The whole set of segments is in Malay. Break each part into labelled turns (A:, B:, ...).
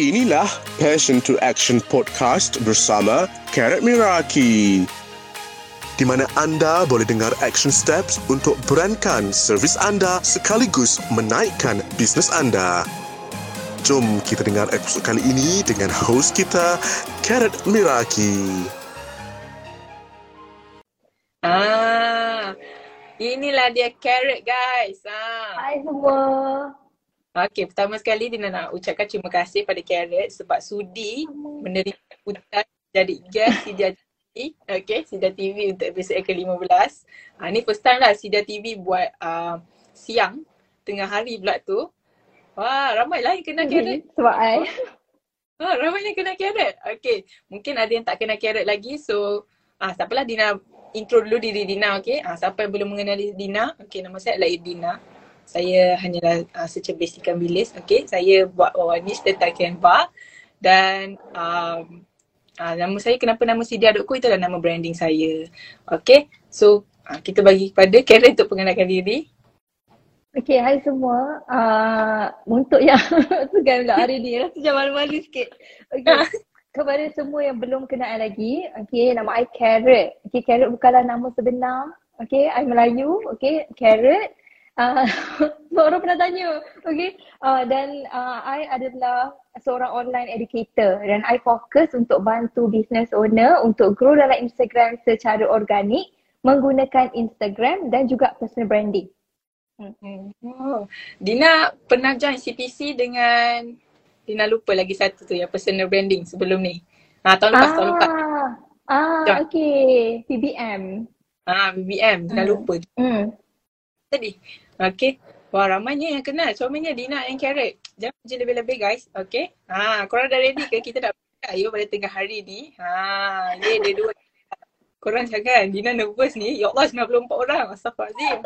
A: Inilah Passion to Action Podcast bersama Karat Miraki. Di mana anda boleh dengar action steps untuk berankan servis anda sekaligus menaikkan bisnes anda. Jom kita dengar episod kali ini dengan host kita, Karat Miraki.
B: Ah, inilah dia carrot guys. Ah.
C: Hai semua.
B: Okey, pertama sekali Dina nak ucapkan terima kasih pada Carrot sebab sudi menerima jemputan jadi guest Sidia TV. Okey, Sidia TV untuk episod ke-15. Ha, ni first time lah Sidia TV buat uh, siang, tengah hari pula tu. Wah, ramai lah yang kenal Carrot.
C: Sebab I.
B: Ha, ramai yang kenal Carrot. Okey, mungkin ada yang tak kenal Carrot lagi. So, ah, tak apalah Dina intro dulu diri Dina, okey. Ah, siapa yang belum mengenali Dina? Okey, nama saya adalah Dina. Saya hanyalah uh, secebis ikan bilis. Okay, saya buat wawanis tentang Canva dan um, uh, nama saya kenapa nama Sidia.co itu adalah nama branding saya. Okay, so uh, kita bagi kepada Karen untuk pengenalan diri.
C: Okay, hai semua. Uh, untuk yang segan pula hari ni, rasa macam malu-malu sikit. Okay. Kepada semua yang belum kenal lagi, okay, nama I Carrot. Okay, Carrot bukanlah nama sebenar. Okay, I Melayu. Okay, Carrot. Uh, orang pernah tanya, okay. Uh, dan uh, I adalah seorang online educator dan I fokus untuk bantu business owner untuk grow dalam Instagram secara organik menggunakan Instagram dan juga personal branding.
B: Hmm. Oh. Dina pernah join CPC dengan Dina lupa lagi satu tu yang personal branding sebelum ni. Ha, tahun lepas, ah, tahun lepas.
C: Ah, okay. PBM.
B: Ah, PBM. Dina hmm. lupa. Hmm. Tadi. Okay. Wah ramainya yang kenal. Suaminya Dina and Carrot. Jangan kerja lebih-lebih guys. Okay. Ha, korang dah ready ke? Kita buka you pada tengah hari ni. Ha, ya dia dua. Korang jangan. Dina nervous ni. Ya Allah 94 orang. Astaghfirullahaladzim.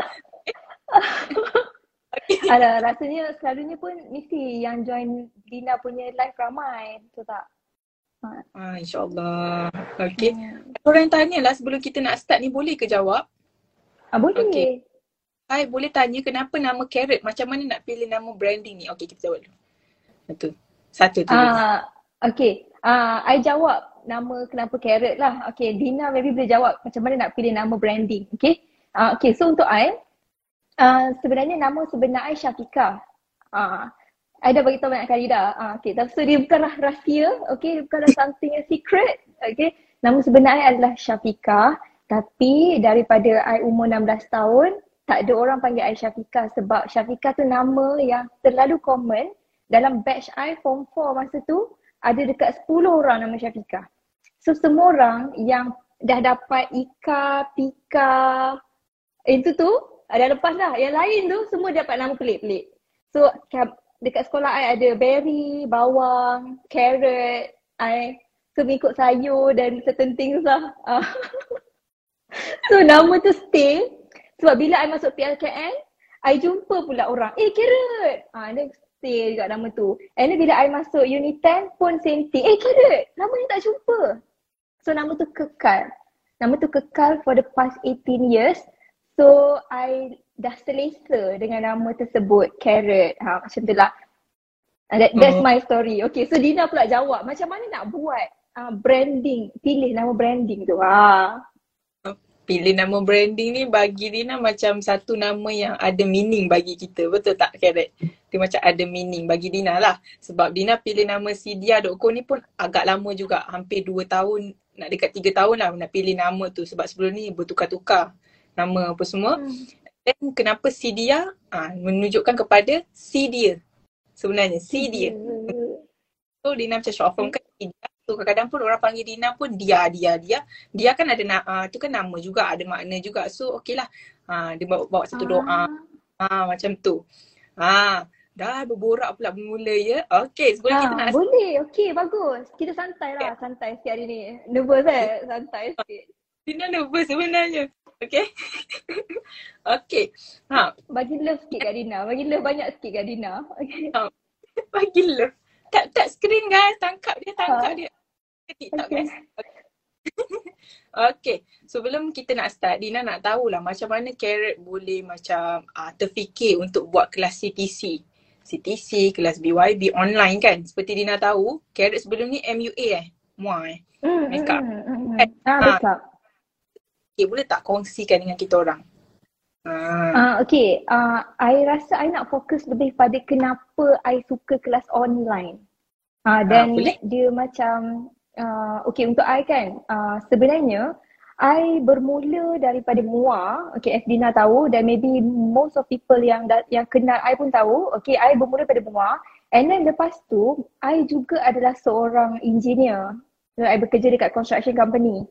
C: Okay. Ada rasanya selalunya pun mesti yang join Dina punya live ramai. Betul tak?
B: Ha. Ah, InsyaAllah. Okay. Hmm. Korang tanya lah sebelum kita nak start ni boleh ke jawab?
C: Ah, boleh. Okay.
B: Hai, boleh tanya kenapa nama Carrot? Macam mana nak pilih nama branding ni? Okay, kita jawab dulu. Satu. Satu tu.
C: Uh, okay. Uh, I jawab nama kenapa Carrot lah. Okay, Dina maybe boleh jawab macam mana nak pilih nama branding. Okay. Uh, okay, so untuk I, uh, sebenarnya nama sebenar I Syafiqah. Uh, I dah beritahu banyak kali dah. Uh, okay, tapi so dia bukanlah rahsia. Okay, bukanlah something yang secret. Okay, nama sebenar I adalah Syafiqah. Tapi daripada I umur 16 tahun, tak ada orang panggil I Syafiqah sebab Syafiqah tu nama yang terlalu common dalam batch I form 4 masa tu ada dekat 10 orang nama Syafiqah. So semua orang yang dah dapat Ika, Pika, itu tu dah lepas dah. Yang lain tu semua dapat nama pelik-pelik. So dekat sekolah I ada berry, bawang, carrot, I semikut sayur dan certain things lah. so nama tu stay sebab bila I masuk PLKN, I jumpa pula orang, eh carrot. Ah, dia stay juga nama tu. And then bila I masuk unit 10 pun same thing, eh carrot. Nama ni tak jumpa. So nama tu kekal. Nama tu kekal for the past 18 years. So I dah selesa dengan nama tersebut, carrot. Ha, macam tu lah. That, that's uh-huh. my story. Okay, so Dina pula jawab macam mana nak buat uh, branding, pilih nama branding tu. Ha
B: pilih nama branding ni bagi Dina macam satu nama yang ada meaning bagi kita. Betul tak Carrot? Dia macam ada meaning bagi Dina lah. Sebab Dina pilih nama Sidia.co ni pun agak lama juga. Hampir dua tahun, nak dekat tiga tahun lah nak pilih nama tu. Sebab sebelum ni bertukar-tukar nama apa semua. Hmm. Dan kenapa Sidia? Ha, menunjukkan kepada Sidia. Sebenarnya Sidia. Hmm. So Dina macam short form kan Sidia. So kadang-kadang pun orang panggil Dina pun dia, dia, dia. Dia kan ada, uh, tu kan nama juga, ada makna juga. So okey lah. Uh, dia bawa, bawa satu doa. Ah. Uh, macam tu. Ah, uh, dah berborak pula bermula ya. Okey, sebelum uh, kita nak...
C: Boleh, okey bagus. Kita santai lah, santai sikit hari ni. Nervous eh, santai sikit.
B: Dina nervous sebenarnya. Okay. okay. Ha.
C: Bagi love sikit kat Dina. Bagi love banyak sikit kat Dina. Okay. Ha.
B: Bagi love. Tak tak screen guys. Tangkap dia, tangkap ha. dia. TikTok okay. guys. okay. Sebelum kita nak start, Dina nak tahulah macam mana Carrot boleh macam uh, terfikir untuk buat kelas CPC. CTC, kelas BYB online kan. Seperti Dina tahu, Carrot sebelum ni MUA eh. Mua eh.
C: Hmm,
B: Makeup.
C: hmm, hmm, hmm.
B: Eh,
C: Ah,
B: ah.
C: makeup.
B: Okay, boleh tak kongsikan dengan kita orang? Ah.
C: Ah, okay. Uh, I rasa I nak fokus lebih pada kenapa I suka kelas online. Uh, dan
B: boleh.
C: dia macam, uh, okay untuk I kan, uh, sebenarnya I bermula daripada MUA, okay Dina tahu dan maybe most of people yang da- yang kenal I pun tahu, okay I bermula daripada MUA and then lepas tu I juga adalah seorang engineer. So, I bekerja dekat construction company.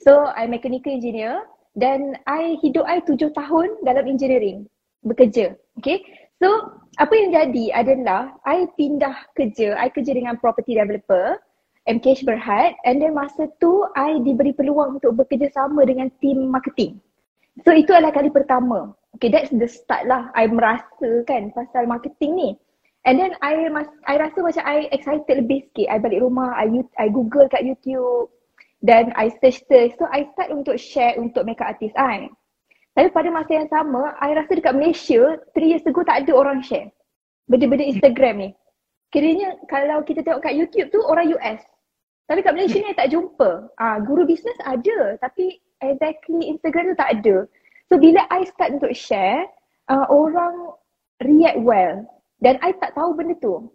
C: So I mechanical engineer dan I hidup I tujuh tahun dalam engineering bekerja. Okay. So apa yang jadi adalah I pindah kerja, I kerja dengan property developer MKH Berhad and then masa tu I diberi peluang untuk bekerja sama dengan team marketing. So itu adalah kali pertama. Okay that's the start lah I merasa kan pasal marketing ni. And then I mas I rasa macam I excited lebih sikit. I balik rumah, I, I google kat YouTube dan I search search. So I start untuk share untuk makeup artist I. Tapi pada masa yang sama, I rasa dekat Malaysia, 3 years ago tak ada orang share. Benda-benda Instagram ni. Kiranya kalau kita tengok kat YouTube tu orang US. Tapi kat Malaysia ni I tak jumpa. Ah, guru bisnes ada tapi exactly Instagram tu tak ada. So bila I start untuk share, uh, orang react well. Dan I tak tahu benda tu.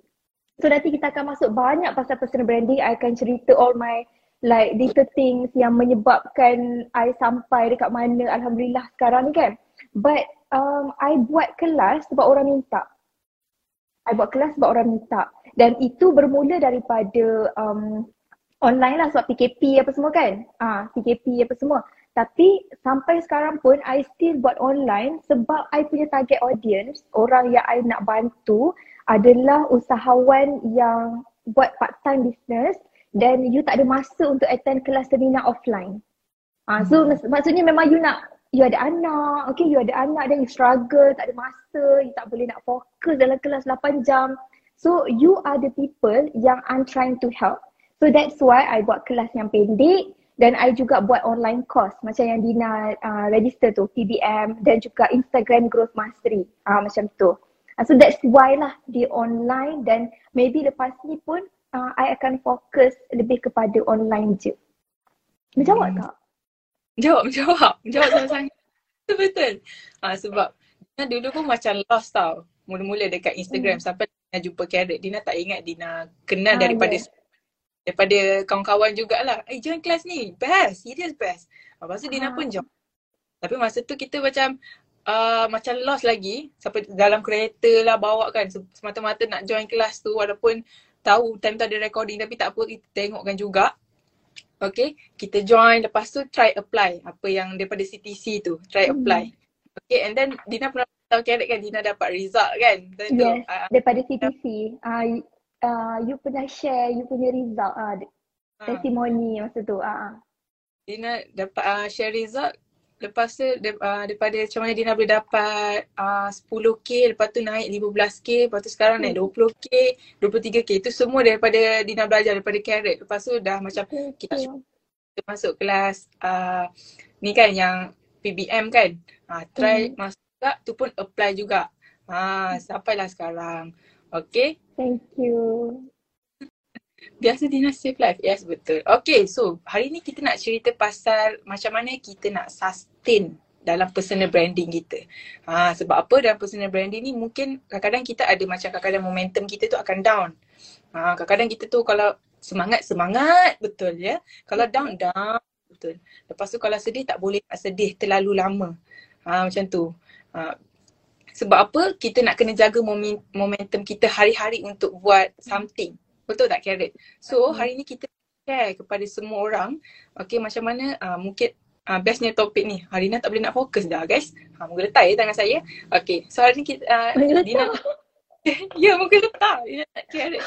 C: So nanti kita akan masuk banyak pasal personal branding. I akan cerita all my like little things yang menyebabkan I sampai dekat mana Alhamdulillah sekarang ni kan. But um, I buat kelas sebab orang minta. I buat kelas sebab orang minta. Dan itu bermula daripada um, online lah sebab PKP apa semua kan. Ah, PKP apa semua. Tapi sampai sekarang pun I still buat online sebab I punya target audience, orang yang I nak bantu adalah usahawan yang buat part time business dan you tak ada masa untuk attend kelas seminar offline. Ah, so mak- maksudnya memang you nak you ada anak, okay you ada anak dan you struggle, tak ada masa, you tak boleh nak fokus dalam kelas 8 jam. So you are the people yang I'm trying to help. So that's why I buat kelas yang pendek dan I juga buat online course macam yang Dina uh, register tu PBM dan juga Instagram Growth Mastery uh, macam tu. Uh, so that's why lah di online dan maybe lepas ni pun uh, I akan fokus lebih kepada online je. Menjawab
B: Hmm.
C: tak?
B: Jawab, jawab. Jawab sangat-sangat. Betul betul. Ha, sebab Dina dulu pun macam lost tau. Mula-mula dekat Instagram sampai Dina jumpa Carrot. Dina tak ingat Dina kenal
C: Ah,
B: daripada
C: yeah.
B: daripada kawan-kawan jugalah. Eh join kelas ni. Best. Serious best. Lepas tu Dina pun join. Tapi masa tu kita macam uh, macam lost lagi. Sampai dalam kereta lah bawa kan. Se- Semata-mata nak join kelas tu walaupun tahu time tu ada recording tapi tak apa kita tengokkan juga. Okay, kita join lepas tu try apply apa yang daripada CTC tu, try
C: Hmm.
B: apply. Okay, and then Dina pernah tahu Carrot kan Dina dapat result kan. Time tu.
C: Yes,
B: ah,
C: daripada CTC. Uh, uh, you pernah share you punya result uh,
B: ah.
C: testimoni masa tu. Uh.
B: Dina dapat uh, share result lepas tu de, uh, daripada macam mana Dina boleh dapat uh, 10k lepas tu naik 15k lepas tu sekarang naik 20k 23k itu semua daripada Dina belajar daripada Carrot. Lepas tu dah macam kita kita masuk kelas uh, ni kan yang PBM kan? Uh, try
C: Hmm.
B: masuk juga tu pun apply juga. Uh, sampailah sekarang. Okay
C: Thank you.
B: Biasa Dina save life. Yes, betul. Okay, so hari ni kita nak cerita pasal macam mana kita nak sustain dalam personal branding kita. Ha, sebab apa dalam personal branding ni mungkin kadang-kadang kita ada macam kadang-kadang momentum kita tu akan down. Ha, kadang-kadang kita tu kalau semangat, semangat betul ya. Kalau down, down betul. Lepas tu kalau sedih tak boleh nak sedih terlalu lama. Ha, macam tu. Ha, sebab apa? Kita nak kena jaga momen- momentum kita hari-hari untuk buat something. Betul tak Carrot? So hari ni kita share kepada semua orang okay macam mana uh, mungkin uh, bestnya topik ni. Hari ni tak boleh nak fokus dah guys. Ha, muka letak ya tangan saya. Okay so hari ni kita uh, Dina? Ya muka letak. Dina nak Carrot.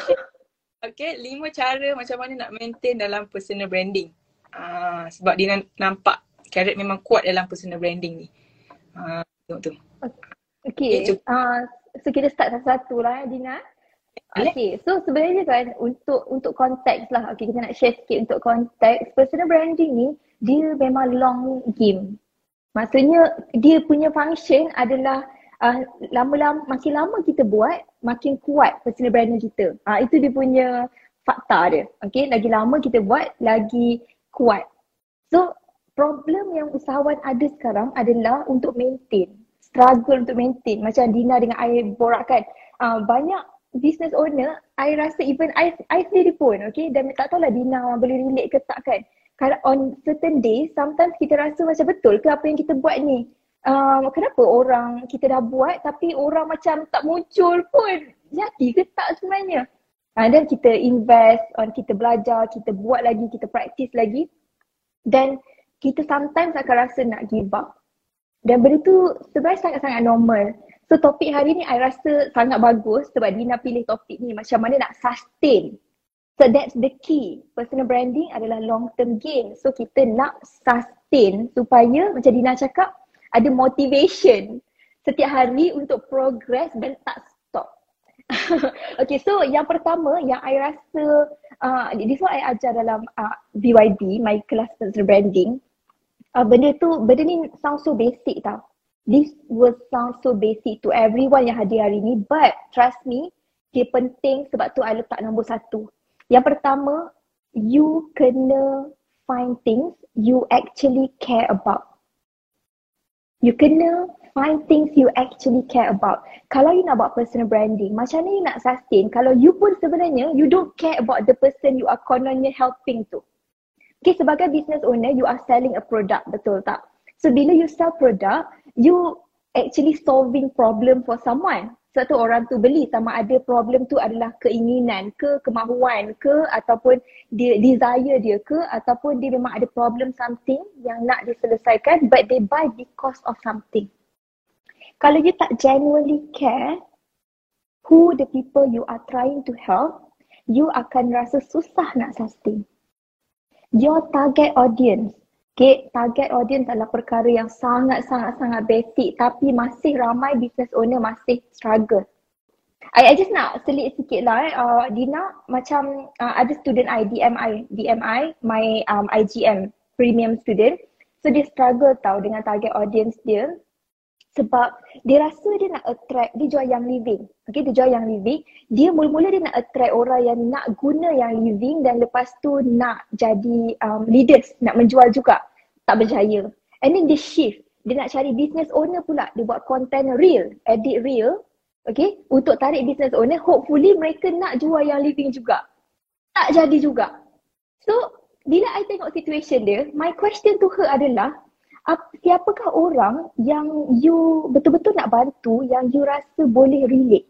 B: Okay lima cara macam mana nak maintain dalam personal branding. Uh, sebab Dina nampak Carrot memang kuat dalam personal branding ni. Uh, tengok tu.
C: Okay,
B: Okay,
C: uh, so kita start satu-satu lah eh, Dina.
B: Boleh.
C: Okay, so sebenarnya kan untuk untuk konteks lah, okay kita nak share sikit untuk konteks. Personal branding ni dia memang long game. Maksudnya dia punya function adalah uh, lama-lama makin lama kita buat makin kuat personal branding kita. Ah uh, itu dia punya fakta dia. Okay, lagi lama kita buat lagi kuat. So problem yang usahawan ada sekarang adalah untuk maintain. Struggle untuk maintain. Macam Dina dengan I borak kan. Uh, banyak business owner, I rasa even I, I sendiri pun, okay. Dan tak tahulah Dina boleh relate ke tak kan. Kalau on certain days, sometimes kita rasa macam betul ke apa yang kita buat ni? Um, kenapa orang kita dah buat tapi orang macam tak muncul pun? Jadi ke tak sebenarnya? Uh, dan kita invest on kita belajar kita buat lagi kita practice lagi. Dan kita sometimes akan rasa nak give up. Dan benda tu sebenarnya sangat-sangat normal so topik hari ni I rasa sangat bagus sebab Dina pilih topik ni macam mana nak sustain So that's the key. Personal branding adalah long term gain. So kita nak sustain supaya macam Dina cakap ada motivation setiap hari untuk progress dan tak stop. okay, so yang pertama yang I rasa, uh, this one I ajar dalam uh, BYB, my class personal branding. Uh, benda tu, benda ni sound so basic tau. This will sound so basic to everyone yang hadir hari ni but trust me, dia penting sebab tu I letak nombor satu. Yang pertama, you kena find things you actually care about. You kena find things you actually care about. Kalau you nak buat personal branding, macam mana you nak sustain kalau you pun sebenarnya you don't care about the person you are kononnya helping to. Okay, sebagai business owner, you are selling a product, betul tak? So, bila you sell product, you actually solving problem for someone. Sebab tu orang tu beli sama ada problem tu adalah keinginan ke, kemahuan ke ataupun dia desire dia ke ataupun dia memang ada problem something yang nak diselesaikan but they buy because of something. Kalau you tak genuinely care who the people you are trying to help, you akan rasa susah nak sustain. Your target audience Okay, target audience adalah perkara yang sangat-sangat-sangat basic tapi masih ramai business owner masih struggle. I, I just nak selit sikit lah eh. Uh, Dina macam uh, ada student I, DMI, DMI, my um, IGM, premium student. So dia struggle tau dengan target audience dia sebab dia rasa dia nak attract, dia jual yang living. Okay, dia jual yang living. Dia mula-mula dia nak attract orang yang nak guna yang living dan lepas tu nak jadi um, leaders, nak menjual juga. Tak berjaya. And then dia shift. Dia nak cari business owner pula. Dia buat content real, edit real. Okay, untuk tarik business owner, hopefully mereka nak jual yang living juga. Tak jadi juga. So, bila I tengok situation dia, my question to her adalah, siapakah orang yang you betul-betul nak bantu yang you rasa boleh relate?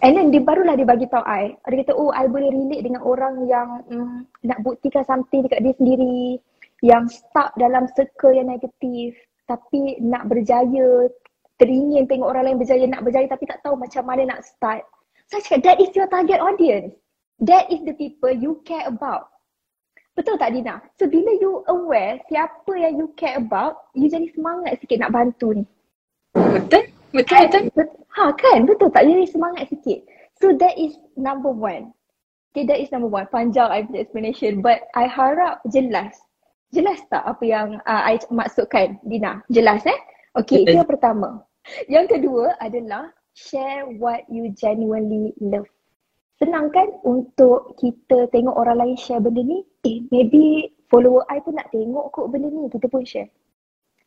C: And then dia barulah dia bagi tahu I. Dia kata, oh I boleh relate dengan orang yang mm, nak buktikan something dekat dia sendiri. Yang stuck dalam circle yang negatif. Tapi nak berjaya. Teringin tengok orang lain berjaya, nak berjaya tapi tak tahu macam mana nak start. So I cakap, that is your target audience. That is the people you care about. Betul tak Dina? So bila you aware siapa yang you care about, you jadi semangat sikit nak bantu ni.
B: Betul? Betul betul. Bet-
C: ha kan? Betul tak? Jadi semangat sikit. So that is number one. Okay, that is number one. Panjang I punya explanation. But I harap jelas. Jelas tak apa yang uh, I maksudkan Dina? Jelas eh? Okay, itu yang pertama. Yang kedua adalah share what you genuinely love senang kan untuk kita tengok orang lain share benda ni? Eh maybe follower I pun nak tengok kot benda ni. Kita pun share.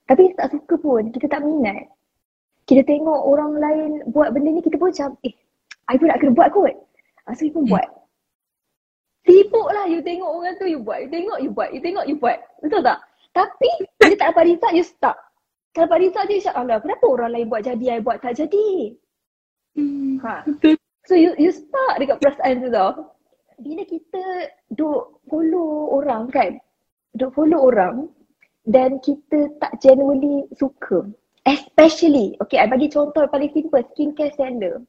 C: Tapi tak suka pun. Kita tak minat. Kita tengok orang lain buat benda ni kita pun macam eh I pun nak kena buat kot. Ah, so you pun buat. Sibuk lah you tengok orang tu. You buat you tengok you buat you tengok you buat. Betul tak? Tapi bila tak dapat result you stop kalau dapat result je Allah kenapa orang lain buat jadi I buat tak jadi?
B: Hmm, ha. betul
C: So you you start dekat perasaan tu tau. Bila kita duk follow orang kan, duk follow orang dan kita tak genuinely suka. Especially, okay I bagi contoh paling simple, skincare seller.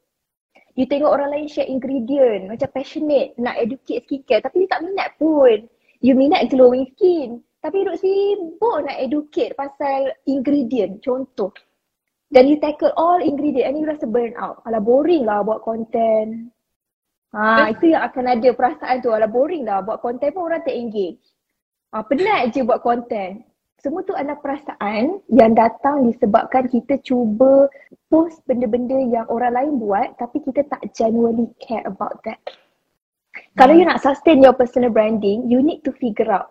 C: You tengok orang lain share ingredient, macam passionate nak educate skincare tapi you tak minat pun. You minat glowing skin. Tapi duk sibuk nak educate pasal ingredient, contoh. Dan you tackle all ingredient and you rasa burn out. Alah boring lah buat content. Ha, itu yang akan ada perasaan tu. Alah boring lah buat content pun orang tak engage. Ha, penat je buat content. Semua tu adalah perasaan yang datang disebabkan kita cuba post benda-benda yang orang lain buat tapi kita tak genuinely care about that. Hmm. Kalau you nak sustain your personal branding, you need to figure out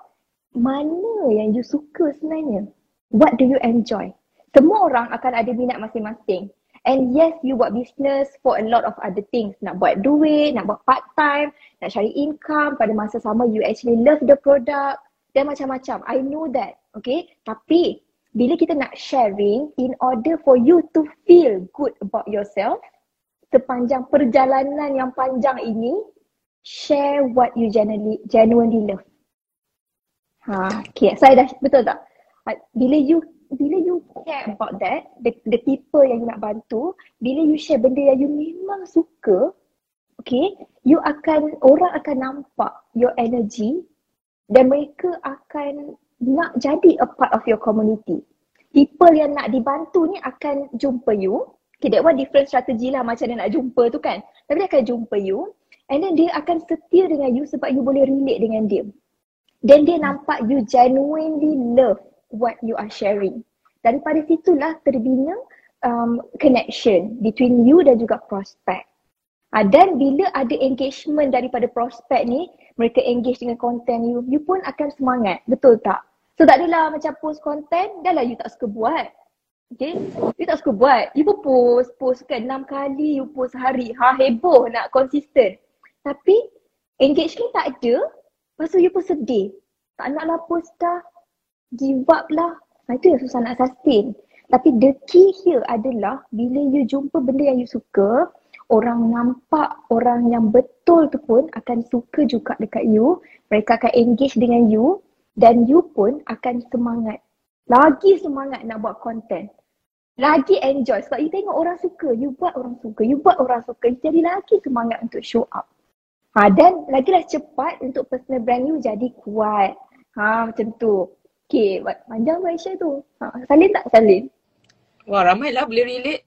C: mana yang you suka sebenarnya. What do you enjoy? Semua orang akan ada minat masing-masing. And yes, you buat business for a lot of other things. Nak buat duit, nak buat part time, nak cari income. Pada masa sama, you actually love the product dan macam-macam. I know that. Okay. Tapi bila kita nak sharing in order for you to feel good about yourself sepanjang perjalanan yang panjang ini, share what you genuinely, genuinely love. Ha, okay. Saya dah betul tak? Bila you bila you care about that, the, the people yang you nak bantu, bila you share benda yang you memang suka, okay, you akan, orang akan nampak your energy dan mereka akan nak jadi a part of your community. People yang nak dibantu ni akan jumpa you. Okay, that one different strategy lah macam dia nak jumpa tu kan. Tapi dia akan jumpa you and then dia akan setia dengan you sebab you boleh relate dengan dia. Then dia nampak you genuinely love what you are sharing. Daripada situlah terbina um, connection between you dan juga prospect. Uh, dan bila ada engagement daripada prospect ni, mereka engage dengan konten you, you pun akan semangat. Betul tak? So tak adalah macam post konten, dah lah you tak suka buat. Okay? You tak suka buat. You pun post, post kan enam kali you post hari. Ha heboh nak konsisten. Tapi engagement tak ada, lepas tu you pun sedih. Tak naklah post dah give up lah. Itu yang susah nak sustain. Tapi the key here adalah bila you jumpa benda yang you suka, orang nampak orang yang betul tu pun akan suka juga dekat you. Mereka akan engage dengan you dan you pun akan semangat. Lagi semangat nak buat content. Lagi enjoy sebab you tengok orang suka, you buat orang suka, you buat orang suka, you jadi lagi semangat untuk show up. Ha, dan lagi lah cepat untuk personal brand you jadi kuat. Ha, macam tu. Okay, panjang Malaysia tu. Ha, salin tak salin?
B: Wah, ramai lah boleh relate.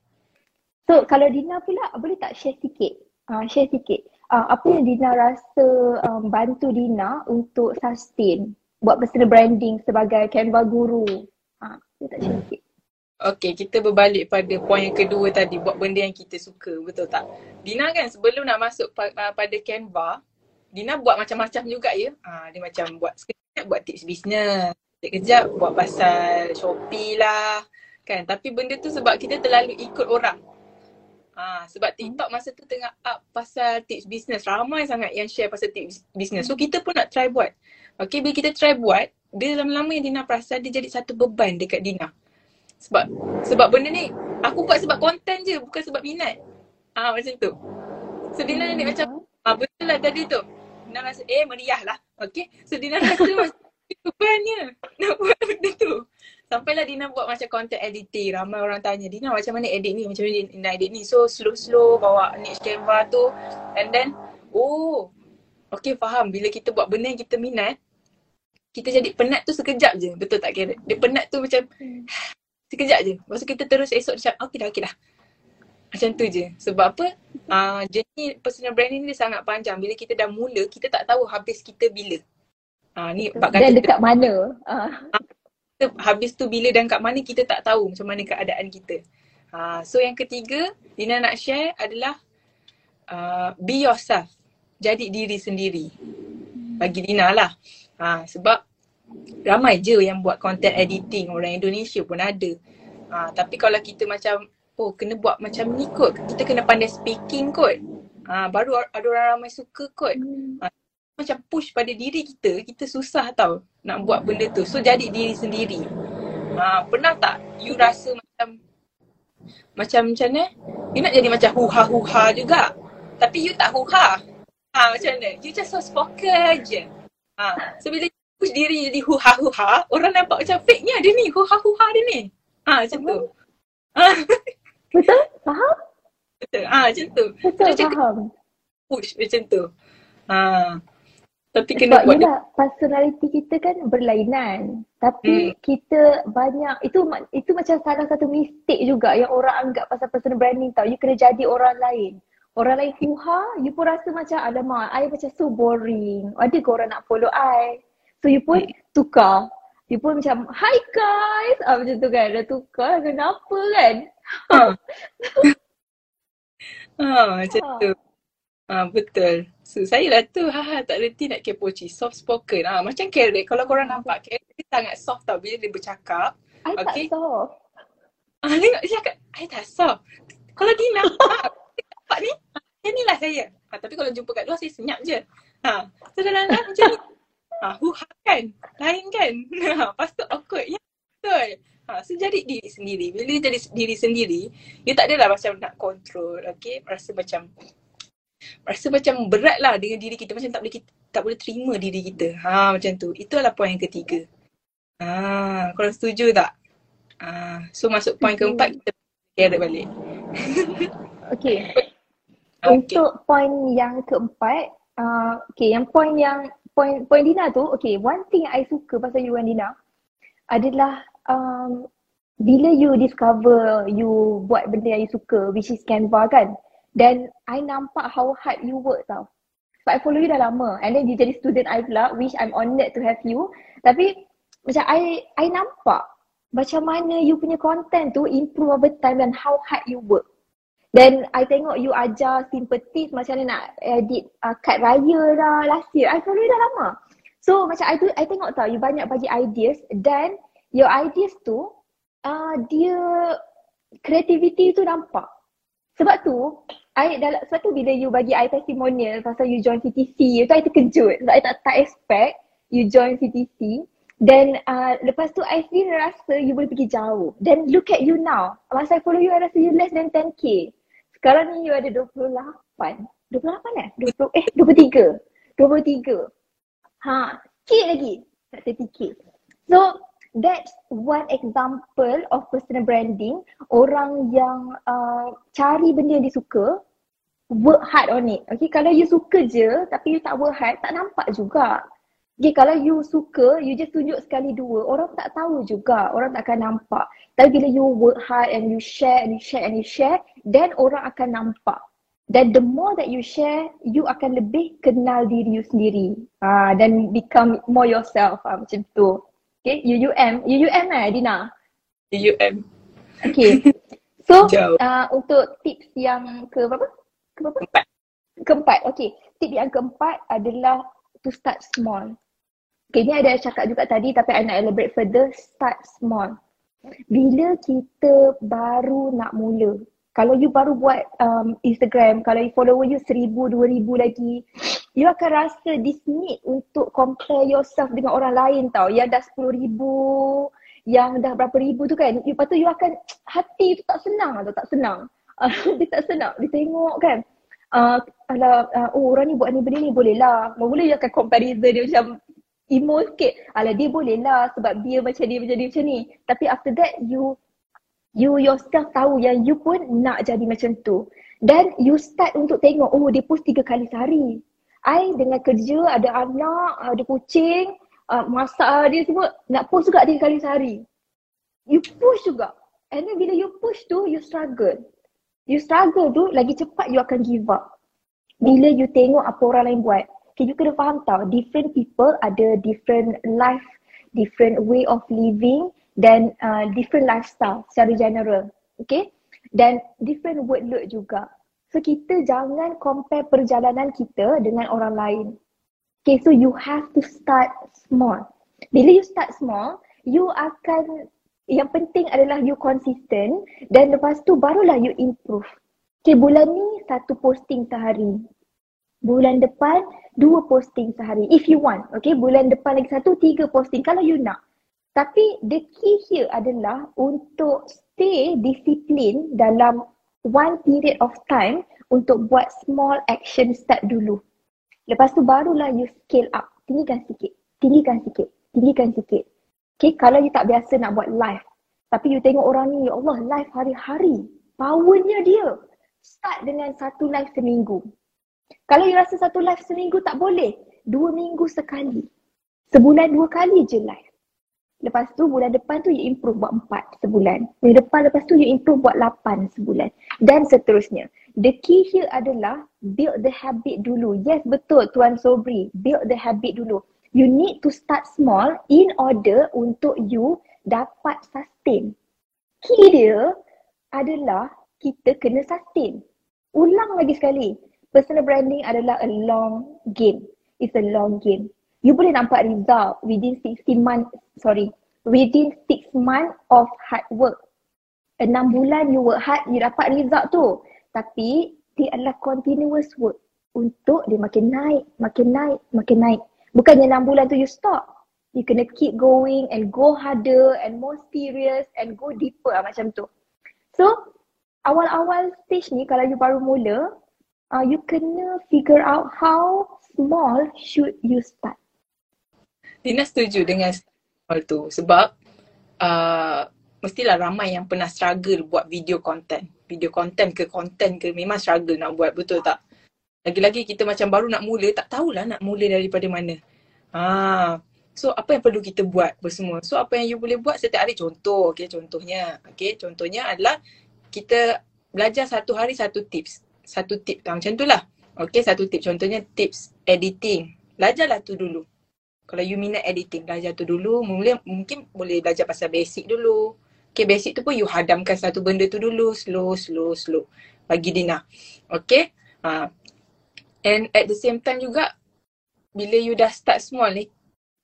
C: So, kalau Dina pula, boleh tak share sikit? Uh, share sikit. Uh, apa yang Dina rasa um, bantu Dina untuk sustain buat personal branding sebagai Canva guru? Ha, boleh tak share sikit?
B: Okay, kita berbalik pada poin yang kedua tadi, buat benda yang kita suka, betul tak? Dina kan sebelum nak masuk pa- pada Canva, Dina buat macam-macam juga ya. Ha, dia macam buat sekejap buat tips bisnes, kejap buat pasal Shopee lah kan? Tapi benda tu sebab kita terlalu ikut orang. Ha, sebab TikTok masa tu tengah up pasal tips business. Ramai sangat yang share pasal tips business. So kita pun nak try buat. Okay bila kita try buat dia lama-lama yang Dina perasan dia jadi satu beban dekat Dina. Sebab sebab benda ni aku buat sebab konten je bukan sebab minat. Ah ha, macam tu. So Dina ni macam ah betul lah tadi tu. Dina rasa eh meriah lah okay so Dina rasa bebannya nak buat benda tu. Sampailah Dina buat macam content editing. Ramai orang tanya, Dina macam mana edit ni? Macam mana Dina edit ni? So slow-slow bawa niche Canva tu. And then, oh, okay faham. Bila kita buat benda yang kita minat, kita jadi penat tu sekejap je. Betul tak kira? Dia penat tu macam sekejap je. Lepas tu kita terus esok macam, okay dah, okay dah. Macam tu je. Sebab apa? Uh, journey personal branding ni dia sangat panjang. Bila kita dah mula, kita tak tahu habis kita bila.
C: Ha, ni bab kata dan dekat mana? Ha.
B: Habis tu bila dan kat mana kita tak tahu macam mana keadaan kita. Ha, so yang ketiga Dina nak share adalah uh, be yourself. Jadi diri sendiri. Bagi Dina lah. Ha, sebab ramai je yang buat content editing orang Indonesia pun ada. Ha, tapi kalau kita macam oh kena buat macam ni kot. Kita kena pandai speaking kot. Ha, baru ada orang ramai suka kot. Ha, macam push pada diri kita, kita susah tau nak buat benda tu. So jadi diri sendiri. Ha, pernah tak you rasa macam macam macam ni? You nak jadi macam huha-huha juga. Tapi you tak huha. Ha, macam ni? You just so spoken je. Ha, so bila push diri jadi huha-huha, orang nampak macam fake ni ada ni, huha-huha dia ni. Ha, macam tu.
C: Ha. Betul? Faham?
B: Betul. Ha, macam tu.
C: Betul, macam faham.
B: Push macam tu. Ha. Tapi
C: kena Sebab buat yelah, dia. personality kita kan berlainan. Tapi hmm. kita banyak, itu itu macam salah satu mistake juga yang orang anggap pasal personal branding tau. You kena jadi orang lain. Orang lain huha, you pun rasa macam alamak, I macam so boring. Ada ke orang nak follow I? So you pun hmm. tukar. Dia pun macam, hi guys. Ah, macam tu kan. Dah tukar, kenapa kan?
B: Ha. ha, macam
C: Ha.
B: tu. Ha, betul. So, saya lah tu, ha, ha, tak reti nak kepoci. Soft spoken. Ha, macam Carrot. Kalau korang nampak, Carrot dia sangat soft tau bila dia bercakap.
C: I
B: Okay.
C: tak soft.
B: Ah, tengok dia cakap, I tak soft. Kalau Dina, ha, nampak ni, ha, ni lah saya. Ha, tapi kalau jumpa kat luar, saya senyap je. Ha, so dalam live macam ni. Ha, huha kan? Lain kan? Ha, lepas tu awkward. Ya, betul. Ha, so jadi diri sendiri. Bila dia jadi diri sendiri, dia tak adalah macam nak control. Okay, rasa macam rasa macam berat lah dengan diri kita macam tak boleh kita, tak boleh terima diri kita. Ha macam tu. Itu adalah poin yang ketiga. Ha, korang setuju tak? Ha, so masuk poin keempat kita carrot balik.
C: Okay.
B: Okay.
C: Untuk poin yang keempat, uh, okay, yang poin yang poin poin Dina tu, okay, one thing I suka pasal you and Dina adalah um, bila you discover you buat benda yang you suka, which is Canva kan, then I nampak how hard you work tau. Sebab I follow you dah lama and then you jadi student I pula, which I'm honoured to have you. Tapi macam I I nampak macam mana you punya content tu improve over time dan how hard you work. Then I tengok you ajar simple tips macam mana nak edit uh, cut raya dah last year. I follow you dah lama. So macam I tu I tengok tau you banyak bagi ideas dan your ideas tu uh, dia creativity tu nampak. Sebab tu I dalam sebab tu bila you bagi I testimonial pasal you join CTC tu I terkejut sebab I tak tak expect you join CTC then uh, lepas tu I sendiri rasa you boleh pergi jauh. Then look at you now. Masa I follow you I rasa you less than 10k. Sekarang ni you ada 28. 28 eh? 20, eh 23. 23. Ha, sikit lagi. Tak 30k. So that's one example of personal branding. Orang yang uh, cari benda yang dia suka, work hard on it. Okay, kalau you suka je tapi you tak work hard, tak nampak juga. Okay, kalau you suka, you just tunjuk sekali dua, orang tak tahu juga, orang tak akan nampak. Tapi bila you work hard and you share and you share and you share, then orang akan nampak. Dan the more that you share, you akan lebih kenal diri you sendiri. Ah, dan become more yourself. Ah, macam tu. Okay, UUM. UUM eh, Dina?
B: UM.
C: Okay. So,
B: Jauh.
C: uh, untuk tips yang ke berapa? Ke berapa?
B: Empat.
C: Keempat. Okay. Tip yang keempat adalah to start small. Okay, ni ada cakap juga tadi tapi I nak elaborate further. Start small. Bila kita baru nak mula, kalau you baru buat um, Instagram, kalau you follower you seribu, dua ribu lagi, you akan rasa this need untuk compare yourself dengan orang lain tau. Yang dah sepuluh ribu, yang dah berapa ribu tu kan. Lepas tu you akan, hati tu tak senang tau, tak senang. Dia tak senang, dia tengok kan. Uh, alah, uh, oh orang ni buat ni benda ni boleh lah. Mula you akan comparison dia macam emo sikit. Alah dia boleh lah sebab dia macam dia macam dia macam ni. Tapi after that you you yourself tahu yang you pun nak jadi macam tu. Dan you start untuk tengok, oh dia post tiga kali sehari. I dengan kerja, ada anak, ada kucing, uh, masak dia semua, nak post juga tiga kali sehari. You push juga. And then bila you push tu, you struggle. You struggle tu, lagi cepat you akan give up. Bila you tengok apa orang lain buat. Okay, you kena faham tau, different people ada different life, different way of living dan uh, different lifestyle secara general. Okay? Dan different workload juga. So kita jangan compare perjalanan kita dengan orang lain. Okay, so you have to start small. Bila you start small, you akan, yang penting adalah you consistent dan lepas tu barulah you improve. Okay, bulan ni satu posting sehari. Bulan depan dua posting sehari if you want. Okay, bulan depan lagi satu tiga posting kalau you nak. Tapi the key here adalah untuk stay disiplin dalam one period of time untuk buat small action step dulu. Lepas tu barulah you scale up. Tinggikan sikit, tinggikan sikit, tinggikan sikit. Okay, kalau you tak biasa nak buat live. Tapi you tengok orang ni, ya Allah live hari-hari. Powernya dia. Start dengan satu live seminggu. Kalau you rasa satu live seminggu tak boleh, dua minggu sekali. Sebulan dua kali je live. Lepas tu bulan depan tu you improve buat empat sebulan. Minggu depan lepas tu you improve buat lapan sebulan. Dan seterusnya. The key here adalah build the habit dulu. Yes betul Tuan Sobri, build the habit dulu. you need to start small in order untuk you dapat sustain. Key dia adalah kita kena sustain. Ulang lagi sekali. Personal branding adalah a long game. It's a long game. You boleh nampak result within 60 months, sorry, within 6 months of hard work. Enam bulan you work hard, you dapat result tu. Tapi dia adalah continuous work untuk dia makin naik, makin naik, makin naik. Bukannya enam bulan tu you stop. You kena keep going and go harder and more serious and go deeper lah macam tu. So, awal-awal stage ni kalau you baru mula, uh, you kena figure out how small should you start.
B: Dina setuju dengan hal tu sebab uh, mestilah ramai yang pernah struggle buat video content. Video content ke content ke memang struggle nak buat betul tak? Lagi-lagi kita macam baru nak mula, tak tahulah nak mula daripada mana. Ha. So apa yang perlu kita buat bersemua? So apa yang you boleh buat setiap hari contoh, okay contohnya. Okay contohnya adalah kita belajar satu hari satu tips. Satu tip macam tu lah. Okay satu tip contohnya tips editing. Belajarlah tu dulu. Kalau you minat editing, belajar tu dulu. Mula, mungkin boleh belajar pasal basic dulu. Okay basic tu pun you hadamkan satu benda tu dulu. Slow, slow, slow. Bagi Dina. Okay. Ha. And at the same time juga bila you dah start small ni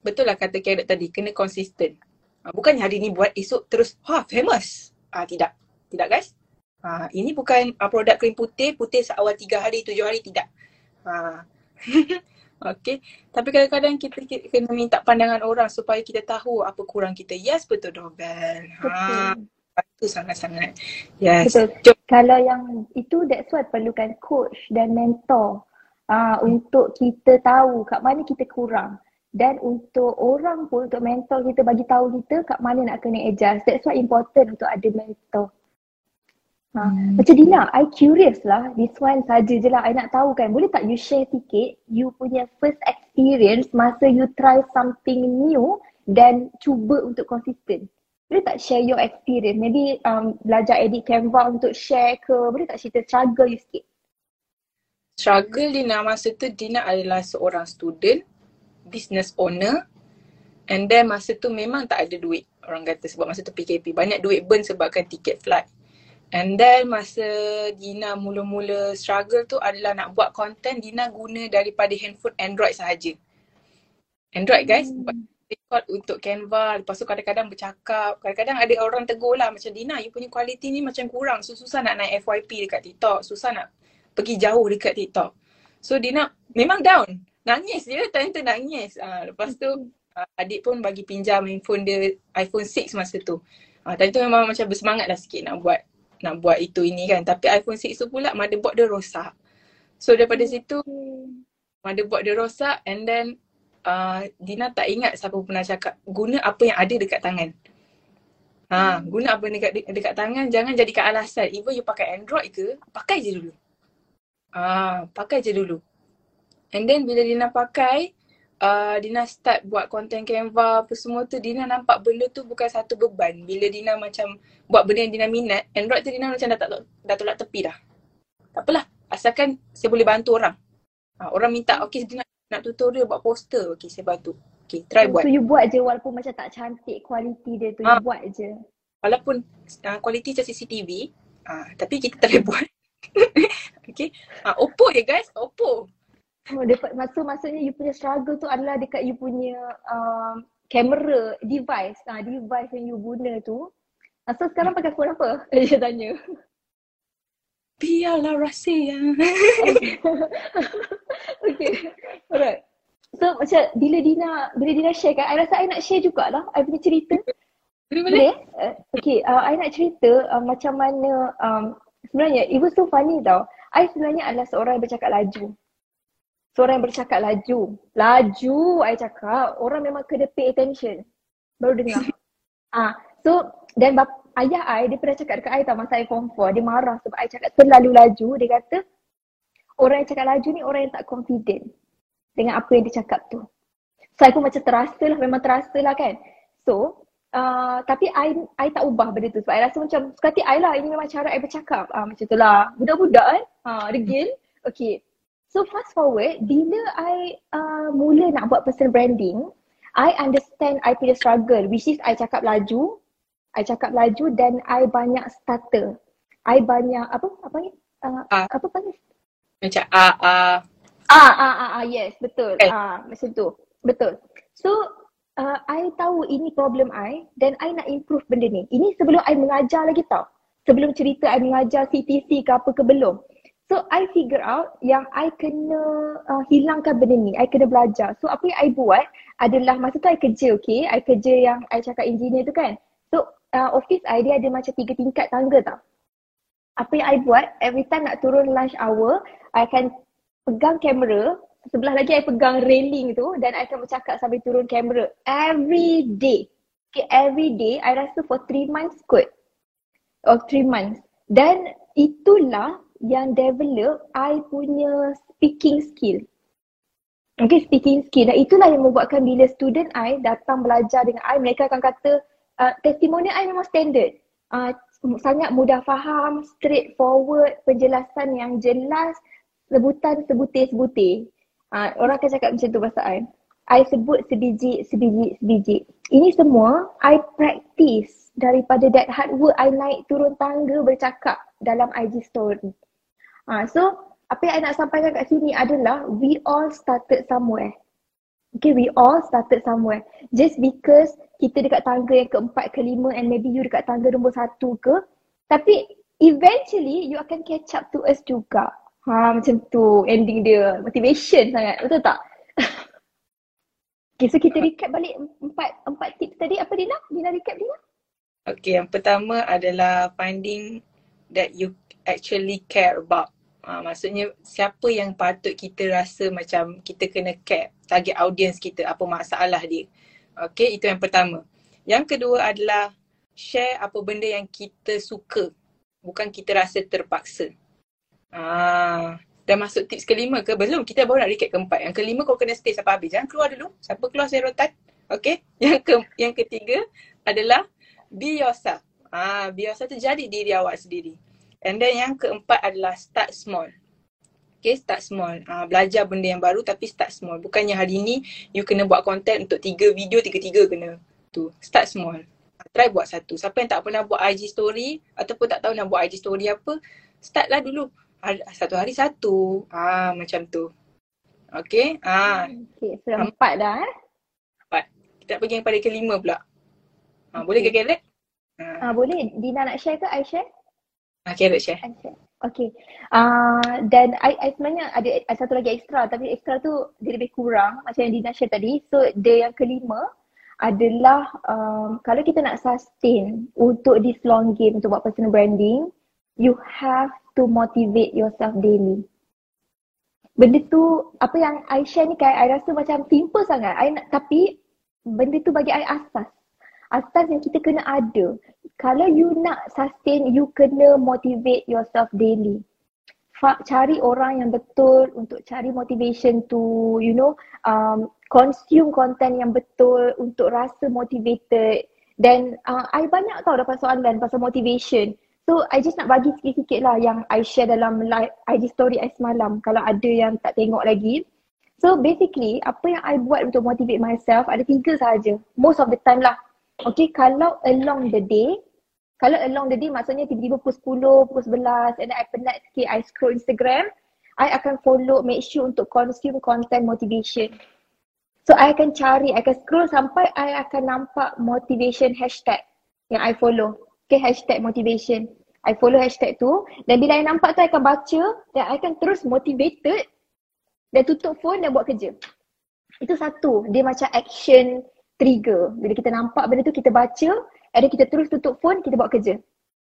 B: betul lah kata Carrot tadi kena konsisten. Uh, bukannya hari ni buat esok terus ha famous. Ah uh, tidak. Tidak guys. Uh, ini bukan uh, produk krim putih, putih seawal tiga hari, tujuh hari, tidak. Uh. okay. Tapi kadang-kadang kita, kita kena minta pandangan orang supaya kita tahu apa kurang kita. Yes, betul Dobel. Ha. Itu sangat-sangat. Yes.
C: Betul. Kalau yang itu, that's why perlukan coach dan mentor uh, untuk kita tahu kat mana kita kurang dan untuk orang pun untuk mentor kita bagi tahu kita kat mana nak kena adjust that's why important untuk ada mentor Ha. Hmm. Macam Dina, I curious lah. This one saja je lah. I nak tahu kan. Boleh tak you share sikit you punya first experience masa you try something new dan cuba untuk konsisten. Boleh tak share your experience? Maybe um, belajar edit Canva untuk share ke. Boleh tak cerita struggle you sikit?
B: struggle Dina masa tu Dina adalah seorang student, business owner and then masa tu memang tak ada duit orang kata sebab masa tu PKP banyak duit burn sebabkan tiket flight. And then masa Dina mula-mula struggle tu adalah nak buat content Dina guna daripada handphone Android sahaja. Android guys, hmm. record untuk Canva, lepas tu kadang-kadang bercakap, kadang-kadang ada orang tegur lah macam Dina, you punya quality ni macam kurang, so susah nak naik FYP dekat TikTok, susah nak pergi jauh dekat TikTok. So dia nak memang down. Nangis dia time tu nangis. Uh, lepas tu uh, adik pun bagi pinjam handphone dia iPhone 6 masa tu. Uh, time tu memang macam bersemangat lah sikit nak buat nak buat itu ini kan. Tapi iPhone 6 tu pula motherboard dia rosak. So daripada situ motherboard dia rosak and then uh, Dina tak ingat siapa pernah cakap guna apa yang ada dekat tangan. Ha, guna apa dekat dekat tangan jangan jadikan alasan. Even you pakai Android ke, pakai je dulu. Ah, pakai je dulu. And then bila Dina pakai, uh, Dina start buat konten Canva apa semua tu, Dina nampak benda tu bukan satu beban. Bila Dina macam buat benda yang Dina minat, Android tu Dina macam dah, tak, dah tolak tepi dah. Tak apalah, asalkan saya boleh bantu orang. Uh, orang minta, okay Dina nak tutorial buat poster, okay saya bantu. Okay, try
C: so,
B: buat.
C: So you buat je walaupun macam tak cantik kualiti dia tu, uh, you buat je.
B: Walaupun uh, kualiti macam CCTV, uh, tapi kita try buat. okay. Uh, Oppo ya guys, Oppo.
C: Oh, dekat masa maksudnya you punya struggle tu adalah dekat you punya um, kamera device, ah uh, device yang you guna tu. Uh, so sekarang pakai phone apa? Dia tanya.
B: Biarlah rahsia.
C: okay. Alright. So macam bila Dina, bila Dina share kan, I rasa I nak share jugalah I punya cerita.
B: Boleh? Boleh?
C: Uh, okay, uh, I nak cerita uh, macam mana um, sebenarnya it was so funny tau. I sebenarnya adalah seorang yang bercakap laju. Seorang yang bercakap laju. Laju I cakap, orang memang kena pay attention. Baru dengar. ah, so dan bap- ayah I dia pernah cakap dekat I tau masa I form 4. Dia marah sebab I cakap terlalu laju. Dia kata orang yang cakap laju ni orang yang tak confident dengan apa yang dia cakap tu. So I pun macam terasa lah, memang terasa lah kan. So Uh, tapi I, I tak ubah benda tu sebab I rasa macam suka hati I lah ini memang cara I bercakap uh, macam tu lah budak-budak kan uh, degil okay so fast forward bila I uh, mula nak buat personal branding, I understand I punya struggle which is I cakap laju, I cakap laju dan I banyak starter. I banyak apa apa ni? Uh,
B: Ah.
C: apa panggil?
B: Macam ah ah
C: Ah, ah, ah, ah, yes, betul.
B: Okay.
C: Ah, macam tu. Betul. So, uh, I tahu ini problem I dan I nak improve benda ni. Ini sebelum I mengajar lagi tau. Sebelum cerita I mengajar CTC ke apa ke belum. So, I figure out yang I kena uh, hilangkan benda ni. I kena belajar. So, apa yang I buat adalah masa tu I kerja, okay? I kerja yang I cakap engineer tu kan. So, uh, office I dia ada macam tiga tingkat tangga tau. Apa yang I buat, every time nak turun lunch hour, I akan pegang kamera, sebelah lagi I pegang railing tu dan I akan bercakap sambil turun kamera every day. Okay, every day I rasa for three months kot. Or three months. Dan itulah yang develop I punya speaking skill. Okay, speaking skill. Dan itulah yang membuatkan bila student I datang belajar dengan I, mereka akan kata uh, testimonial I memang standard. Uh, sangat mudah faham, straightforward, penjelasan yang jelas, sebutan sebutir-sebutir. Uh, orang akan cakap macam tu pasal I. I sebut sebiji, sebiji, sebiji. Ini semua I practice daripada that hard work I naik turun tangga bercakap dalam IG story. Uh, so apa yang I nak sampaikan kat sini adalah we all started somewhere. Okay, we all started somewhere. Just because kita dekat tangga yang keempat, kelima and maybe you dekat tangga nombor satu ke. Tapi eventually you akan catch up to us juga. Ha macam tu ending dia. Motivation sangat. Betul tak? okay, so kita recap balik empat empat tips tadi. Apa Dina? Dina recap Dina?
B: Okay, yang pertama adalah finding that you actually care about. Ha, maksudnya siapa yang patut kita rasa macam kita kena care, target audience kita, apa masalah dia. Okay, itu yang pertama. Yang kedua adalah share apa benda yang kita suka, bukan kita rasa terpaksa. Ah, dah masuk tips kelima ke? Belum, kita baru nak recap keempat. Yang kelima kau kena stay sampai habis. Jangan keluar dulu. Siapa keluar saya rotan. Okay. Yang ke yang ketiga adalah be yourself. Ah, be yourself tu jadi diri awak sendiri. And then yang keempat adalah start small. Okay, start small. Ah, belajar benda yang baru tapi start small. Bukannya hari ni you kena buat content untuk tiga video, tiga-tiga kena. Tu, start small. Ah, Try buat satu. Siapa yang tak pernah buat IG story ataupun tak tahu nak buat IG story apa, startlah dulu. Hari- Satu hari satu. Ah, macam tu. Okay. Ah,
C: Okay, so empat dah eh.
B: empat. Kita pergi yang pada kelima pula. Ah, boleh ke
C: Okay.
B: Carrot? Ah,
C: Ah, boleh Dina nak share ke? I share?
B: Ah, Carrot share.
C: Okay. Uh, dan I, I sebenarnya ada, ada satu lagi extra tapi extra tu dia lebih kurang macam yang Dina share tadi. So dia yang kelima adalah um, kalau kita nak sustain untuk this long game untuk buat personal branding, you have to motivate yourself daily. Benda tu apa yang I share ni kan I rasa macam simple sangat. I tapi benda tu bagi I asas. Asas yang kita kena ada. Kalau you nak sustain, you kena motivate yourself daily. Cari orang yang betul untuk cari motivation tu, you know, um, consume content yang betul untuk rasa motivated. Dan uh, I banyak tau dapat soalan pasal motivation. So I just nak bagi sikit-sikit lah yang I share dalam live IG story I semalam kalau ada yang tak tengok lagi. So basically apa yang I buat untuk motivate myself ada tiga sahaja. Most of the time lah. Okay kalau along the day, kalau along the day maksudnya tiba-tiba pukul 10, pukul 11 and then I penat sikit I scroll Instagram, I akan follow make sure untuk consume content motivation. So I akan cari, I akan scroll sampai I akan nampak motivation hashtag yang I follow. Okay, hashtag motivation. I follow hashtag tu dan bila I nampak tu I akan baca dan I akan terus motivated dan tutup phone dan buat kerja. Itu satu, dia macam action trigger. Bila kita nampak benda tu kita baca, then kita terus tutup phone, kita buat kerja.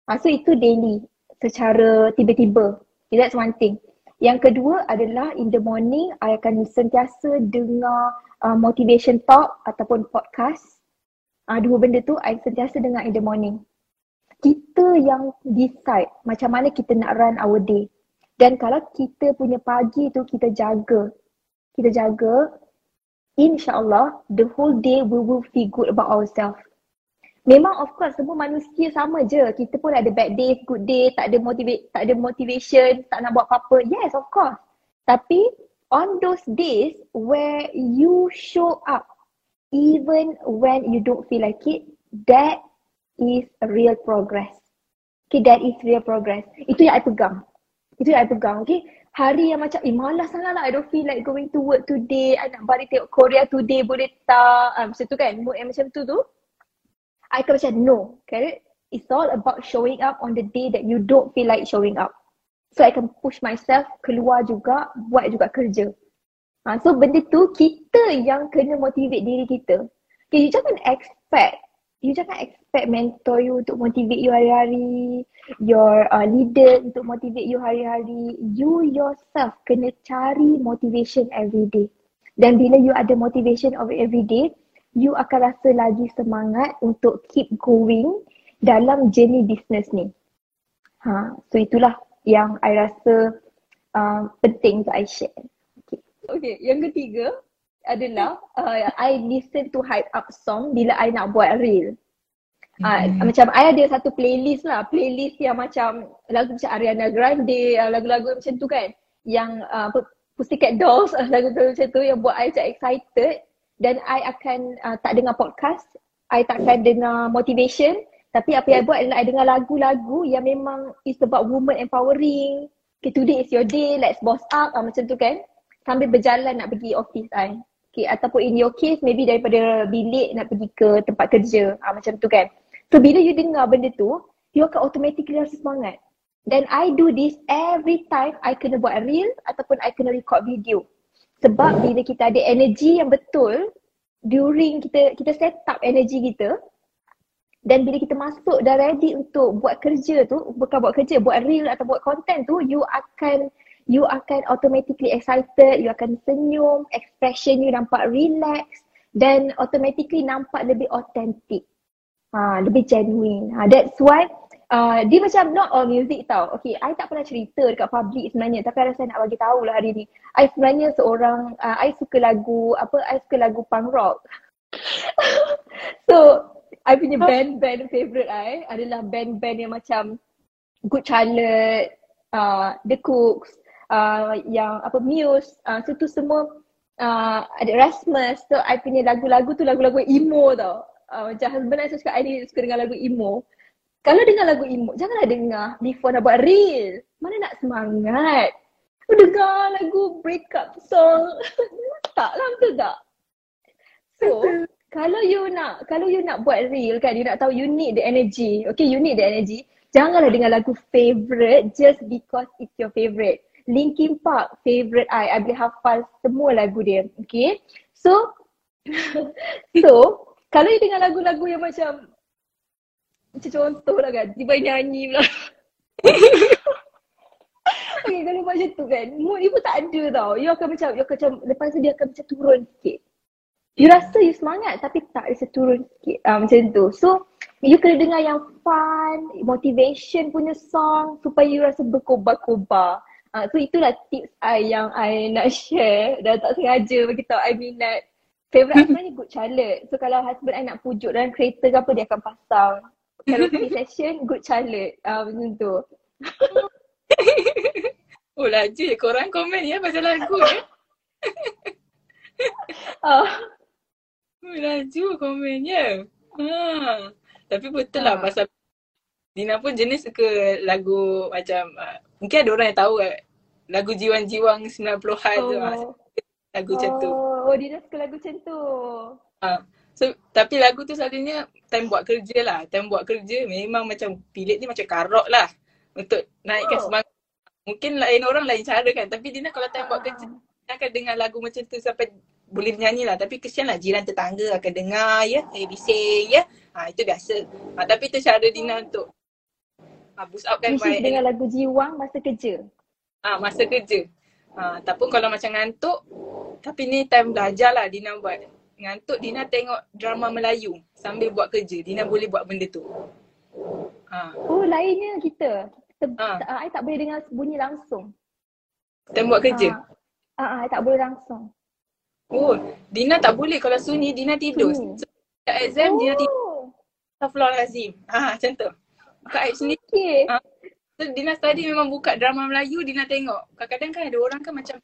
C: Ha, so itu daily secara tiba-tiba. Okay, that's one thing. Yang kedua adalah in the morning, I akan sentiasa dengar uh, motivation talk ataupun podcast. Uh, dua benda tu I sentiasa dengar in the morning. Kita yang decide macam mana kita nak run our day. Dan kalau kita punya pagi tu kita jaga, kita jaga, insyaAllah the whole day we will feel good about ourselves. Memang of course semua manusia sama je. Kita pun ada bad days, good day, tak ada motivate, tak ada motivation, tak nak buat apa-apa. Yes, of course. Tapi on those days where you show up even when you don't feel like it, that is real progress. Okay, that is real progress. Itu yang I pegang. Itu yang I pegang, okay. Hari yang macam, eh malas sangat lah, I don't feel like going to work today, I nak balik tengok Korea today, boleh tak? Um, macam tu kan, mood yang macam tu tu. I akan macam, no, okay. It's all about showing up on the day that you don't feel like showing up. So I can push myself keluar juga, buat juga kerja. Ha, so benda tu kita yang kena motivate diri kita. Okay, you jangan expect you jangan expect mentor you untuk motivate you hari-hari, your uh, leader untuk motivate you hari-hari. You yourself kena cari motivation every day. Dan bila you ada motivation of every day, you akan rasa lagi semangat untuk keep going dalam journey business ni. Ha, so itulah yang I rasa uh, penting untuk I share. Okay. okay, yang ketiga, adalah uh, I listen to hype up song bila I nak buat reel. Uh, mm. Macam I ada satu playlist lah, playlist yang macam lagu macam Ariana Grande, uh, lagu-lagu macam tu kan. Yang uh, Pussycat Dolls, uh, lagu-lagu macam tu yang buat I macam excited. Dan I akan uh, tak dengar podcast, I takkan dengar motivation. Tapi apa yang I buat adalah I dengar lagu-lagu yang memang is about woman empowering. Okay, today is your day, let's boss up, uh, macam tu kan. Sambil berjalan nak pergi office I. Okay, ataupun in your case maybe daripada bilik nak pergi ke tempat kerja ha, macam tu kan. So bila you dengar benda tu, you akan automatically rasa semangat. Then I do this every time I kena buat reel ataupun I kena record video. Sebab bila kita ada energy yang betul during kita kita set up energy kita dan bila kita masuk dah ready untuk buat kerja tu, bukan buat kerja, buat reel atau buat content tu, you akan you akan automatically excited, you akan senyum, expression you nampak relax dan automatically nampak lebih authentic. Ha, lebih genuine. Ha, that's why uh, dia macam not all music tau. Okay, I tak pernah cerita dekat public sebenarnya tapi I rasa nak bagi tahu lah hari ni. I sebenarnya seorang, uh, I suka lagu, apa, I suka lagu punk rock. so, I punya band-band favourite I adalah band-band yang macam Good Charlotte, uh, The Cooks, uh, yang apa Muse, uh, so tu semua uh, ada Rasmus. So I punya lagu-lagu tu lagu-lagu emo tau. Uh, macam husband I cakap I ni suka dengar lagu emo. Kalau dengar lagu emo, janganlah dengar before nak buat real. Mana nak semangat. Dengar lagu breakup song. tak lah betul tak? So, kalau you nak, kalau you nak buat real kan, you nak tahu you need the energy. Okay, you need the energy. Janganlah dengar lagu favorite just because it's your favorite. Linkin Park favorite I. I boleh hafal semua lagu dia. Okay. So, so kalau you dengar lagu-lagu yang macam macam contoh lah kan, tiba nyanyi pula. okay, kalau macam tu kan, mood you pun tak ada tau. You akan macam, you akan macam, lepas tu dia akan macam turun sikit. You rasa you semangat tapi tak rasa turun sikit. Uh, macam tu. So, you kena dengar yang fun, motivation punya song supaya you rasa berkobar-kobar. Uh, so itulah tips I yang I nak share dan tak sengaja bagi tahu I minat. Favorite I sebenarnya Good Charlotte. So kalau husband I nak pujuk dalam kereta ke apa dia akan pasang. Kalau free session Good Charlotte. Uh, macam tu.
B: oh laju je korang komen ya pasal lagu ya. oh. oh laju komennya. Ha. Tapi betul lah ha. pasal Dina pun jenis suka lagu macam uh, mungkin ada orang yang tahu uh, lagu jiwang-jiwang 90-an oh. tu. Uh, lagu oh. macam tu.
C: Oh, Dina suka lagu macam tu.
B: Uh, so, tapi lagu tu selalunya time buat kerja lah. Time buat kerja memang macam pilih ni macam karok lah. Untuk naikkan oh. semangat. Mungkin lain orang lain cara kan. Tapi Dina kalau time uh. buat kerja, Dina akan dengar lagu macam tu sampai boleh nyanyi lah. Tapi kesian lah jiran tetangga akan dengar ya. Eh bising ya. Ha, itu biasa. Ha, tapi tu cara Dina untuk
C: uh, boost up kan baik. dengan lagu jiwang masa kerja.
B: Ah masa kerja. Ah ataupun kalau macam ngantuk tapi ni time belajar lah Dina buat. Ngantuk Dina tengok drama Melayu sambil buat kerja. Dina boleh buat benda tu.
C: Ah. Uh. Oh lainnya kita. Kita uh. I tak boleh dengar bunyi langsung.
B: Time buat kerja.
C: Ah uh, I tak boleh langsung.
B: Oh, Dina tak boleh kalau sunyi Dina tidur. Sunyi. So, exam oh. Dina tidur. Astagfirullahalazim. Ha, macam tu. Kak Aib sendiri. Okay. Uh, so Dina study memang buka drama Melayu, Dina tengok. Kadang-kadang kan ada orang kan macam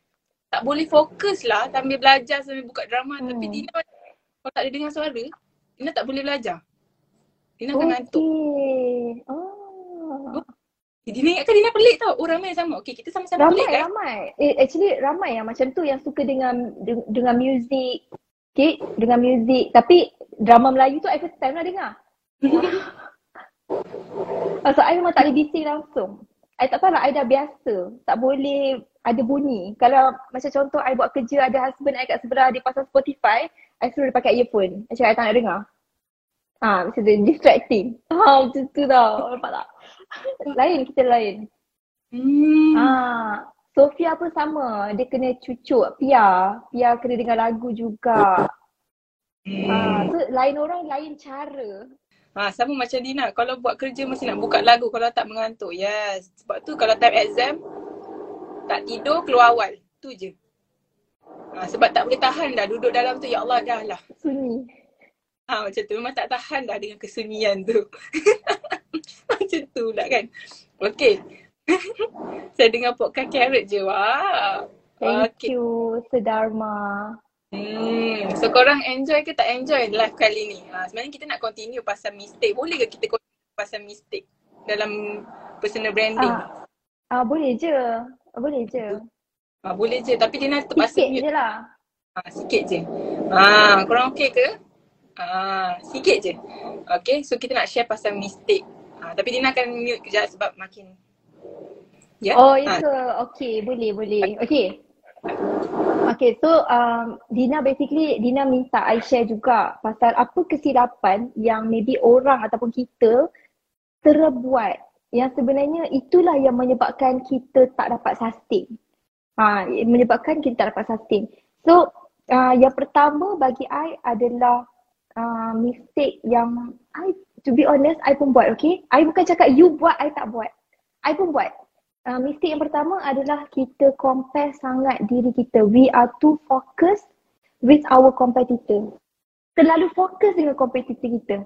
B: tak boleh fokus lah sambil belajar sambil buka drama hmm. tapi Dina kalau tak ada dengar suara Dina tak boleh belajar. Dina akan okay. ngantuk. Oh. Dina ingatkan Dina pelik tau. Oh ramai yang sama. Okay kita sama-sama
C: ramai,
B: pelik kan?
C: Ramai eh, Actually ramai yang macam tu yang suka dengan dengan music. Okay dengan music. Tapi drama Melayu tu I first time lah dengar. so I memang tak boleh bising langsung. I tak tahu lah I dah biasa. Tak boleh ada bunyi. Kalau macam contoh I buat kerja ada husband I kat sebelah dia pasang Spotify, I suruh dia pakai earphone. Macam I tak nak dengar. Ha, macam tu distracting. Ha, macam tu tau. Nampak tak? lain kita lain. Hmm. Ha, Sofia pun sama. Dia kena cucuk Pia. Pia kena dengar lagu juga. Hmm. Ha, so lain orang lain cara.
B: Ha, sama macam Dina. Kalau buat kerja mesti nak buka lagu kalau tak mengantuk. Yes. Sebab tu kalau time exam, tak tidur keluar awal. Tu je. Ha, sebab tak boleh tahan dah duduk dalam tu. Ya Allah dah lah.
C: Sunyi.
B: Ha, macam tu. Memang tak tahan dah dengan kesunyian tu. macam tu lah kan. Okay. Saya dengar podcast carrot je. Wah.
C: Thank okay. you Sedharma.
B: Hmm. So korang enjoy ke tak enjoy live kali ni? Ha, sebenarnya kita nak continue pasal mistake. Boleh ke kita continue pasal mistake dalam personal branding?
C: Ah, ah boleh je. Ah, boleh je.
B: Ah, boleh je tapi dia nak terpaksa
C: sikit mute. je lah.
B: Ah, sikit je. Ah, korang okey ke? Ah, sikit je. Okay, so kita nak share pasal mistake. Ah, tapi dia nak akan mute kejap sebab makin
C: Ya? Yeah? Oh, itu ah. okay. Boleh, boleh. Okay. Okay, so um, Dina basically, Dina minta I share juga pasal apa kesilapan yang maybe orang ataupun kita terbuat yang sebenarnya itulah yang menyebabkan kita tak dapat sustain. Ha, menyebabkan kita tak dapat sustain. So, uh, yang pertama bagi I adalah uh, mistake yang I, to be honest, I pun buat, okay? I bukan cakap you buat, I tak buat. I pun buat. Uh, mistake yang pertama adalah kita compare sangat diri kita. We are too focused with our competitor. Terlalu fokus dengan competitor kita.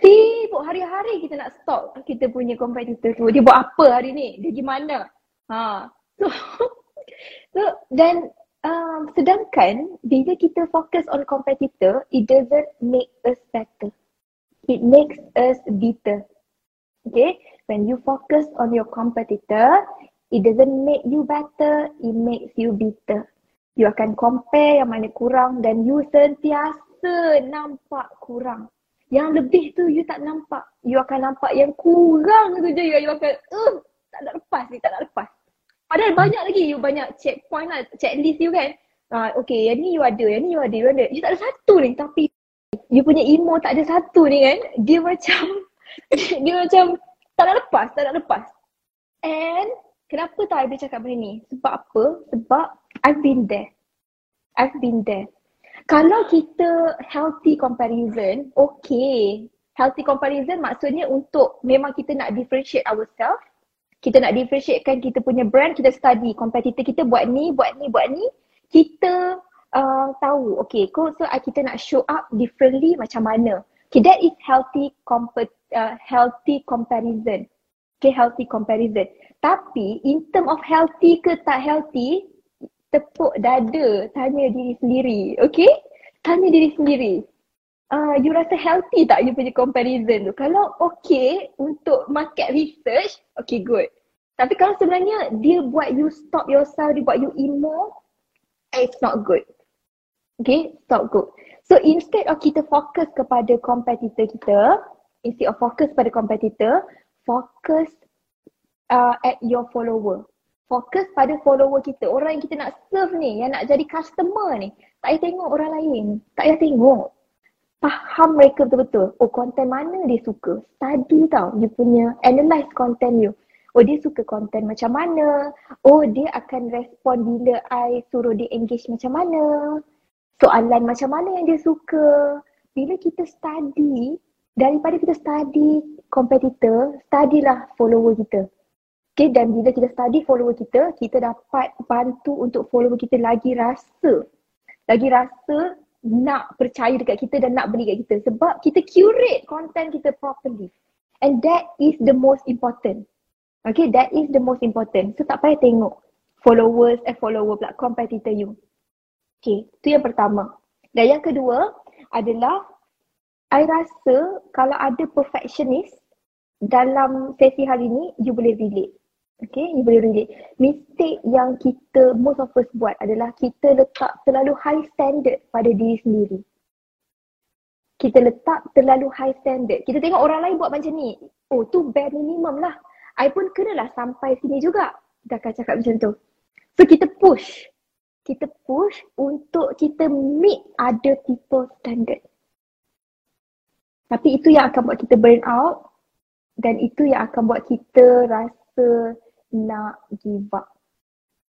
C: Sibuk hari-hari kita nak stop kita punya competitor tu. Dia buat apa hari ni? Dia gimana? Ha. So, so dan um, sedangkan bila kita fokus on competitor, it doesn't make us better. It makes us bitter. Okay? When you focus on your competitor, it doesn't make you better, it makes you bitter. You akan compare yang mana kurang dan you sentiasa nampak kurang. Yang lebih tu you tak nampak. You akan nampak yang kurang tu je. You akan, uh, tak nak lepas ni, tak nak lepas. Padahal banyak lagi you banyak checkpoint lah, checklist you kan. Uh, okay, yang ni you ada, yang ni you ada, you ada. You tak ada satu ni tapi you punya emo tak ada satu ni kan. Dia macam, dia macam tak nak lepas, tak nak lepas. And kenapa tak boleh cakap benda ni? Sebab apa? Sebab I've been there. I've been there kalau kita healthy comparison, okay. Healthy comparison maksudnya untuk memang kita nak differentiate ourselves. Kita nak differentiatekan kita punya brand, kita study competitor kita buat ni, buat ni, buat ni. Kita uh, tahu, okay, so, kita nak show up differently macam mana. Okay, that is healthy comp- uh, healthy comparison. Okay, healthy comparison. Tapi in term of healthy ke tak healthy, tepuk dada, tanya diri sendiri. Okay? Tanya diri sendiri. Uh, you rasa healthy tak you punya comparison tu? Kalau okay untuk market research, okay good. Tapi kalau sebenarnya dia buat you stop yourself, dia buat you emo, it's not good. Okay, stop good. So instead of kita fokus kepada competitor kita, instead of fokus pada competitor, fokus uh, at your follower fokus pada follower kita. Orang yang kita nak serve ni, yang nak jadi customer ni. Tak payah tengok orang lain. Tak payah tengok. Faham mereka betul-betul. Oh, konten mana dia suka. Study tau. You punya analyze content you. Oh, dia suka konten macam mana. Oh, dia akan respon bila I suruh dia engage macam mana. Soalan macam mana yang dia suka. Bila kita study, daripada kita study competitor, studylah follower kita. Okay, dan bila kita study follower kita, kita dapat bantu untuk follower kita lagi rasa. Lagi rasa nak percaya dekat kita dan nak beli dekat kita. Sebab kita curate content kita properly. And that is the most important. Okay, that is the most important. So tak payah tengok. followers eh follower pula competitor you. Okay, tu yang pertama. Dan yang kedua adalah I rasa kalau ada perfectionist dalam sesi hari ni, you boleh relate. Okay, you boleh relate. Mistake yang kita most of us buat adalah kita letak terlalu high standard pada diri sendiri. Kita letak terlalu high standard. Kita tengok orang lain buat macam ni. Oh, tu bare minimum lah. I pun kenalah sampai sini juga. Dah akan cakap macam tu. So, kita push. Kita push untuk kita meet other people standard. Tapi itu yang akan buat kita burn out dan itu yang akan buat kita rasa nak give up.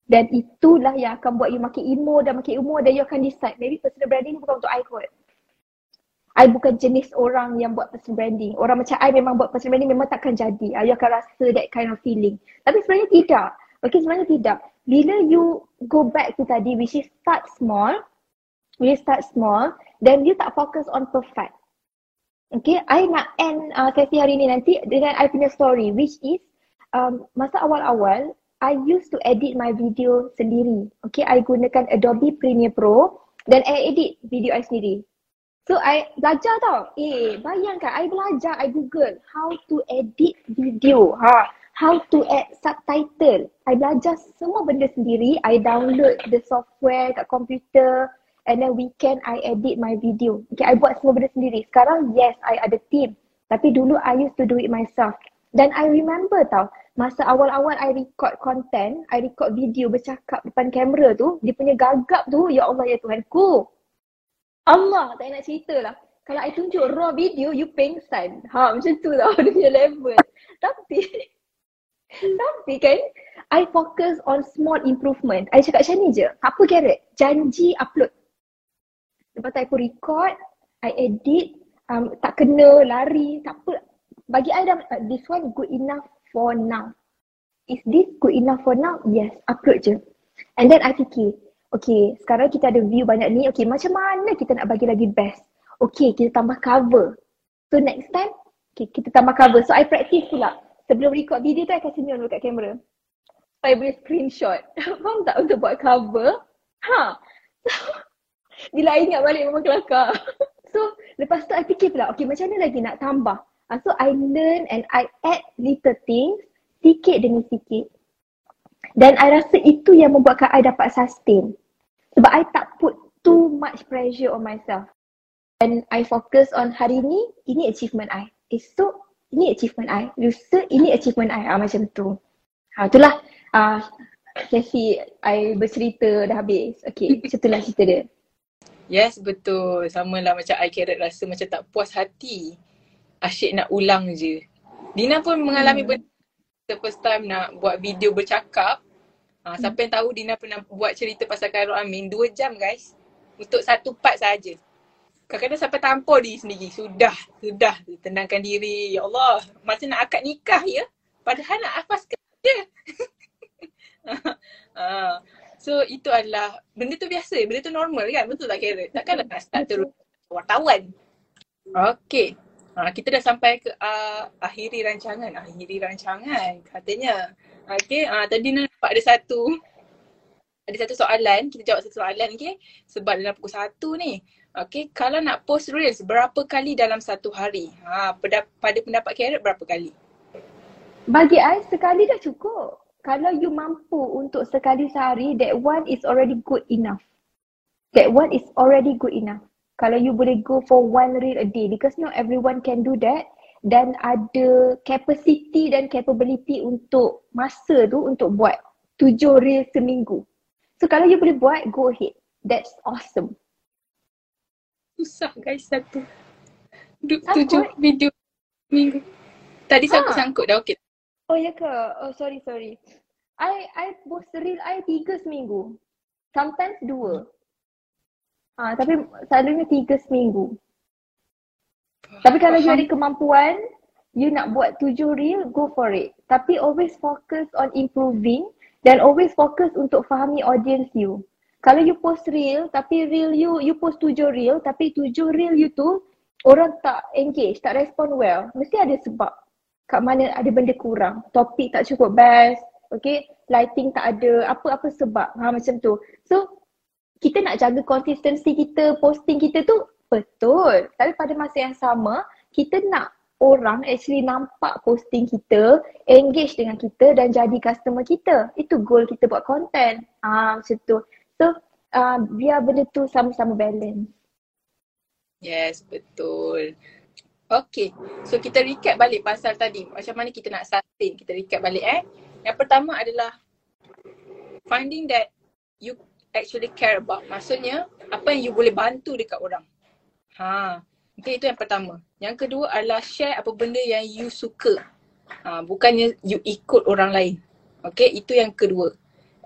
C: Dan itulah yang akan buat you makin emo dan makin emo dan you akan decide maybe personal branding ni bukan untuk I kot. I bukan jenis orang yang buat personal branding. Orang macam I memang buat personal branding memang takkan jadi. You akan rasa that kind of feeling. Tapi sebenarnya tidak. Okay sebenarnya tidak. Bila you go back to tadi which is start small. Which start small. Then you tak focus on perfect. Okay, I nak end uh, sesi hari ni nanti dengan I punya story which is um, masa awal-awal, I used to edit my video sendiri. Okay, I gunakan Adobe Premiere Pro dan I edit video I sendiri. So, I belajar tau. Eh, bayangkan, I belajar, I Google how to edit video. Ha, how to add subtitle. I belajar semua benda sendiri. I download the software kat komputer and then weekend I edit my video. Okay, I buat semua benda sendiri. Sekarang, yes, I ada team. Tapi dulu I used to do it myself. Dan I remember tau, masa awal-awal I record content, I record video bercakap depan kamera tu, dia punya gagap tu, ya Allah ya Tuhan ku. Allah, tak nak cerita lah. Kalau I tunjuk raw video, you pengsan. Ha, macam tu tau dia punya level. Tapi, tapi kan, I focus on small improvement. I cakap macam ni je, apa carrot? Janji upload. Lepas tu I pun record, I edit, um, tak kena lari, tak apa bagi I dah uh, this one good enough for now. Is this good enough for now? Yes, upload je. And then I fikir, okay sekarang kita ada view banyak ni, okay macam mana kita nak bagi lagi best? Okay kita tambah cover. So next time, okay kita tambah cover. So I practice pula. Sebelum record video tu I kasi senyum dekat kamera. I boleh screenshot. Faham tak untuk buat cover? Ha. Bila I ingat balik memang kelakar. so lepas tu I fikir pula, okay macam mana lagi nak tambah? Uh, so I learn and I add little things sikit demi sikit. Dan I rasa itu yang membuatkan I dapat sustain. Sebab I tak put too much pressure on myself. And I focus on hari ni, ini achievement I. Esok, ini achievement I. Lusa, ini achievement I. Ah, macam tu. Ha, itulah uh, sesi I bercerita dah habis. Okay, macam itulah cerita dia.
B: Yes, betul. Sama lah macam I carrot rasa macam tak puas hati asyik nak ulang je. Dina pun mengalami hmm. benda first time nak buat video bercakap. Ha, hmm. Siapa yang tahu Dina pernah buat cerita pasal Khairul Amin dua jam guys. Untuk satu part saja. Kadang-kadang sampai tampar diri sendiri. Sudah, sudah. Tenangkan diri. Ya Allah, macam nak akad nikah ya. Padahal nak hafaz kerja. ha. So itu adalah, benda tu biasa. Benda tu normal kan? Betul tak Karen? Takkanlah nak start terus wartawan. Okay. Ha, kita dah sampai ke uh, akhiri rancangan. Akhiri rancangan katanya. Okay, uh, tadi nampak ada satu ada satu soalan, kita jawab satu soalan okay. Sebab dalam pukul satu ni. Okay, kalau nak post reels berapa kali dalam satu hari? Ha, pada, pada pendapat Carrot berapa kali?
C: Bagi I sekali dah cukup. Kalau you mampu untuk sekali sehari, that one is already good enough. That one is already good enough kalau you boleh go for one reel a day because not everyone can do that dan ada capacity dan capability untuk masa tu untuk buat tujuh reel seminggu. So kalau you boleh buat, go ahead. That's awesome.
B: Susah guys satu. Duk tujuh video minggu. Tadi sangkut-sangkut dah okey.
C: Oh ya ke? Oh sorry sorry. I I post reel I tiga seminggu. Sometimes dua. Ah, tapi selalunya tiga seminggu. Tapi kalau you ada kemampuan, you nak buat tujuh reel, go for it. Tapi always focus on improving dan always focus untuk fahami audience you. Kalau you post reel, tapi reel you, you post tujuh reel, tapi tujuh reel you tu, orang tak engage, tak respond well. Mesti ada sebab kat mana ada benda kurang. Topik tak cukup best, okay? lighting tak ada, apa-apa sebab. Ha, macam tu. So, kita nak jaga konsistensi kita, posting kita tu betul. Tapi pada masa yang sama, kita nak orang actually nampak posting kita, engage dengan kita dan jadi customer kita. Itu goal kita buat content. Ah macam tu. So uh, biar benda tu sama-sama balance.
B: Yes, betul. Okay, so kita recap balik pasal tadi. Macam mana kita nak sustain, kita recap balik eh. Yang pertama adalah finding that you actually care about. Maksudnya, apa yang you boleh bantu dekat orang. Ha, okay, itu yang pertama. Yang kedua adalah share apa benda yang you suka. Ha, bukannya you ikut orang lain. Okay, itu yang kedua.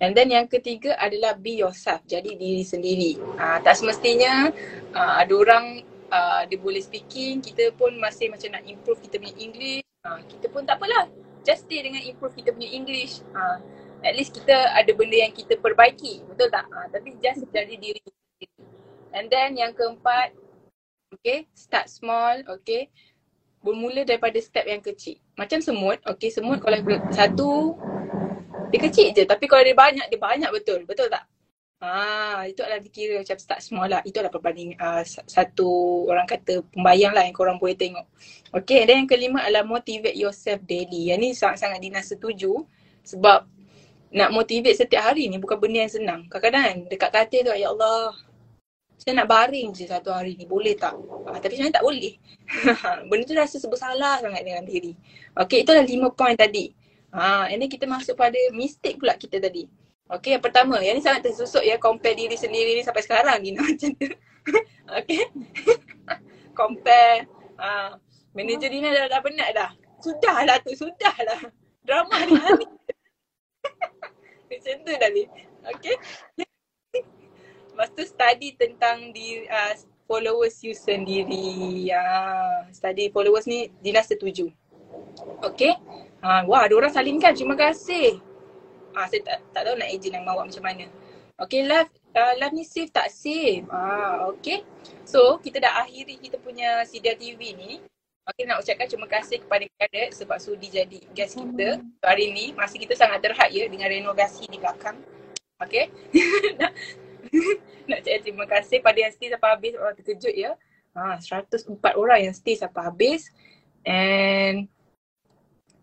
B: And then yang ketiga adalah be yourself. Jadi diri sendiri. Ha, tak semestinya uh, ada orang uh, dia boleh speaking, kita pun masih macam nak improve kita punya English. Ha, kita pun tak apalah. Just stay dengan improve kita punya English. Ha, at least kita ada benda yang kita perbaiki. Betul tak? Ha, tapi just jadi diri sendiri. And then yang keempat, okay, start small, okay. Bermula daripada step yang kecil. Macam semut, okay, semut kalau satu dia kecil je tapi kalau dia banyak, dia banyak betul. Betul tak? Ah, itu adalah dikira macam start small lah. Itu adalah perbanding uh, satu orang kata pembayang lah yang korang boleh tengok. Okay, dan yang kelima adalah motivate yourself daily. Yang ni sangat-sangat Dina setuju sebab nak motivate setiap hari ni bukan benda yang senang. Kadang-kadang kan dekat katil tu, ya Allah, saya nak baring je satu hari ni, boleh tak? Ah, tapi sebenarnya tak boleh. benda tu rasa bersalah sangat dengan diri. Okay, itu adalah lima point tadi. Ha, ini kita masuk pada mistake pula kita tadi. Okay, yang pertama, yang ni sangat tersusuk ya compare diri sendiri ni sampai sekarang ni macam tu. okay. compare. Ha, manager Dina dah, dah penat dah. Sudahlah tu, sudahlah. Drama ni hari. macam tu dah ni. Okay. Lepas tu study tentang di uh, followers you sendiri. Uh, study followers ni Dina setuju. Okay. Ha, wah, ada orang salinkan. Terima kasih. Ah, saya tak, tak tahu nak agent yang awak macam mana. Okay, live, uh, live ni save tak save? Ah, okay. So, kita dah akhiri kita punya Sidia TV ni. Okay, nak ucapkan terima kasih kepada Kadet sebab sudi jadi guest kita hmm. hari ni. Masa kita sangat terhad ya dengan renovasi di belakang. Okay. nak, nak ucapkan terima kasih pada yang stay sampai habis. Orang terkejut ya. Ha, 104 orang yang stay sampai habis. And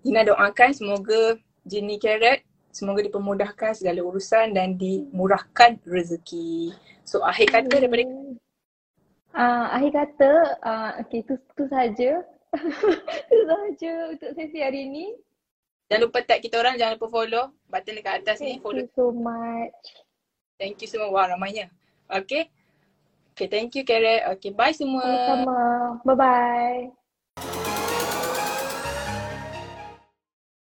B: Ina doakan semoga Jenny Carrot semoga dipermudahkan segala urusan dan dimurahkan rezeki. So akhir kata hmm. daripada
C: uh, akhir kata uh, okey tu tu saja. tu saja untuk sesi hari ini.
B: Jangan lupa tag kita orang, jangan lupa follow button dekat atas
C: thank
B: ni follow.
C: Thank you so much.
B: Thank you semua. Wah ramainya. Okay. Okay thank you Carrot. Okay bye semua.
C: Sama-sama. Bye bye.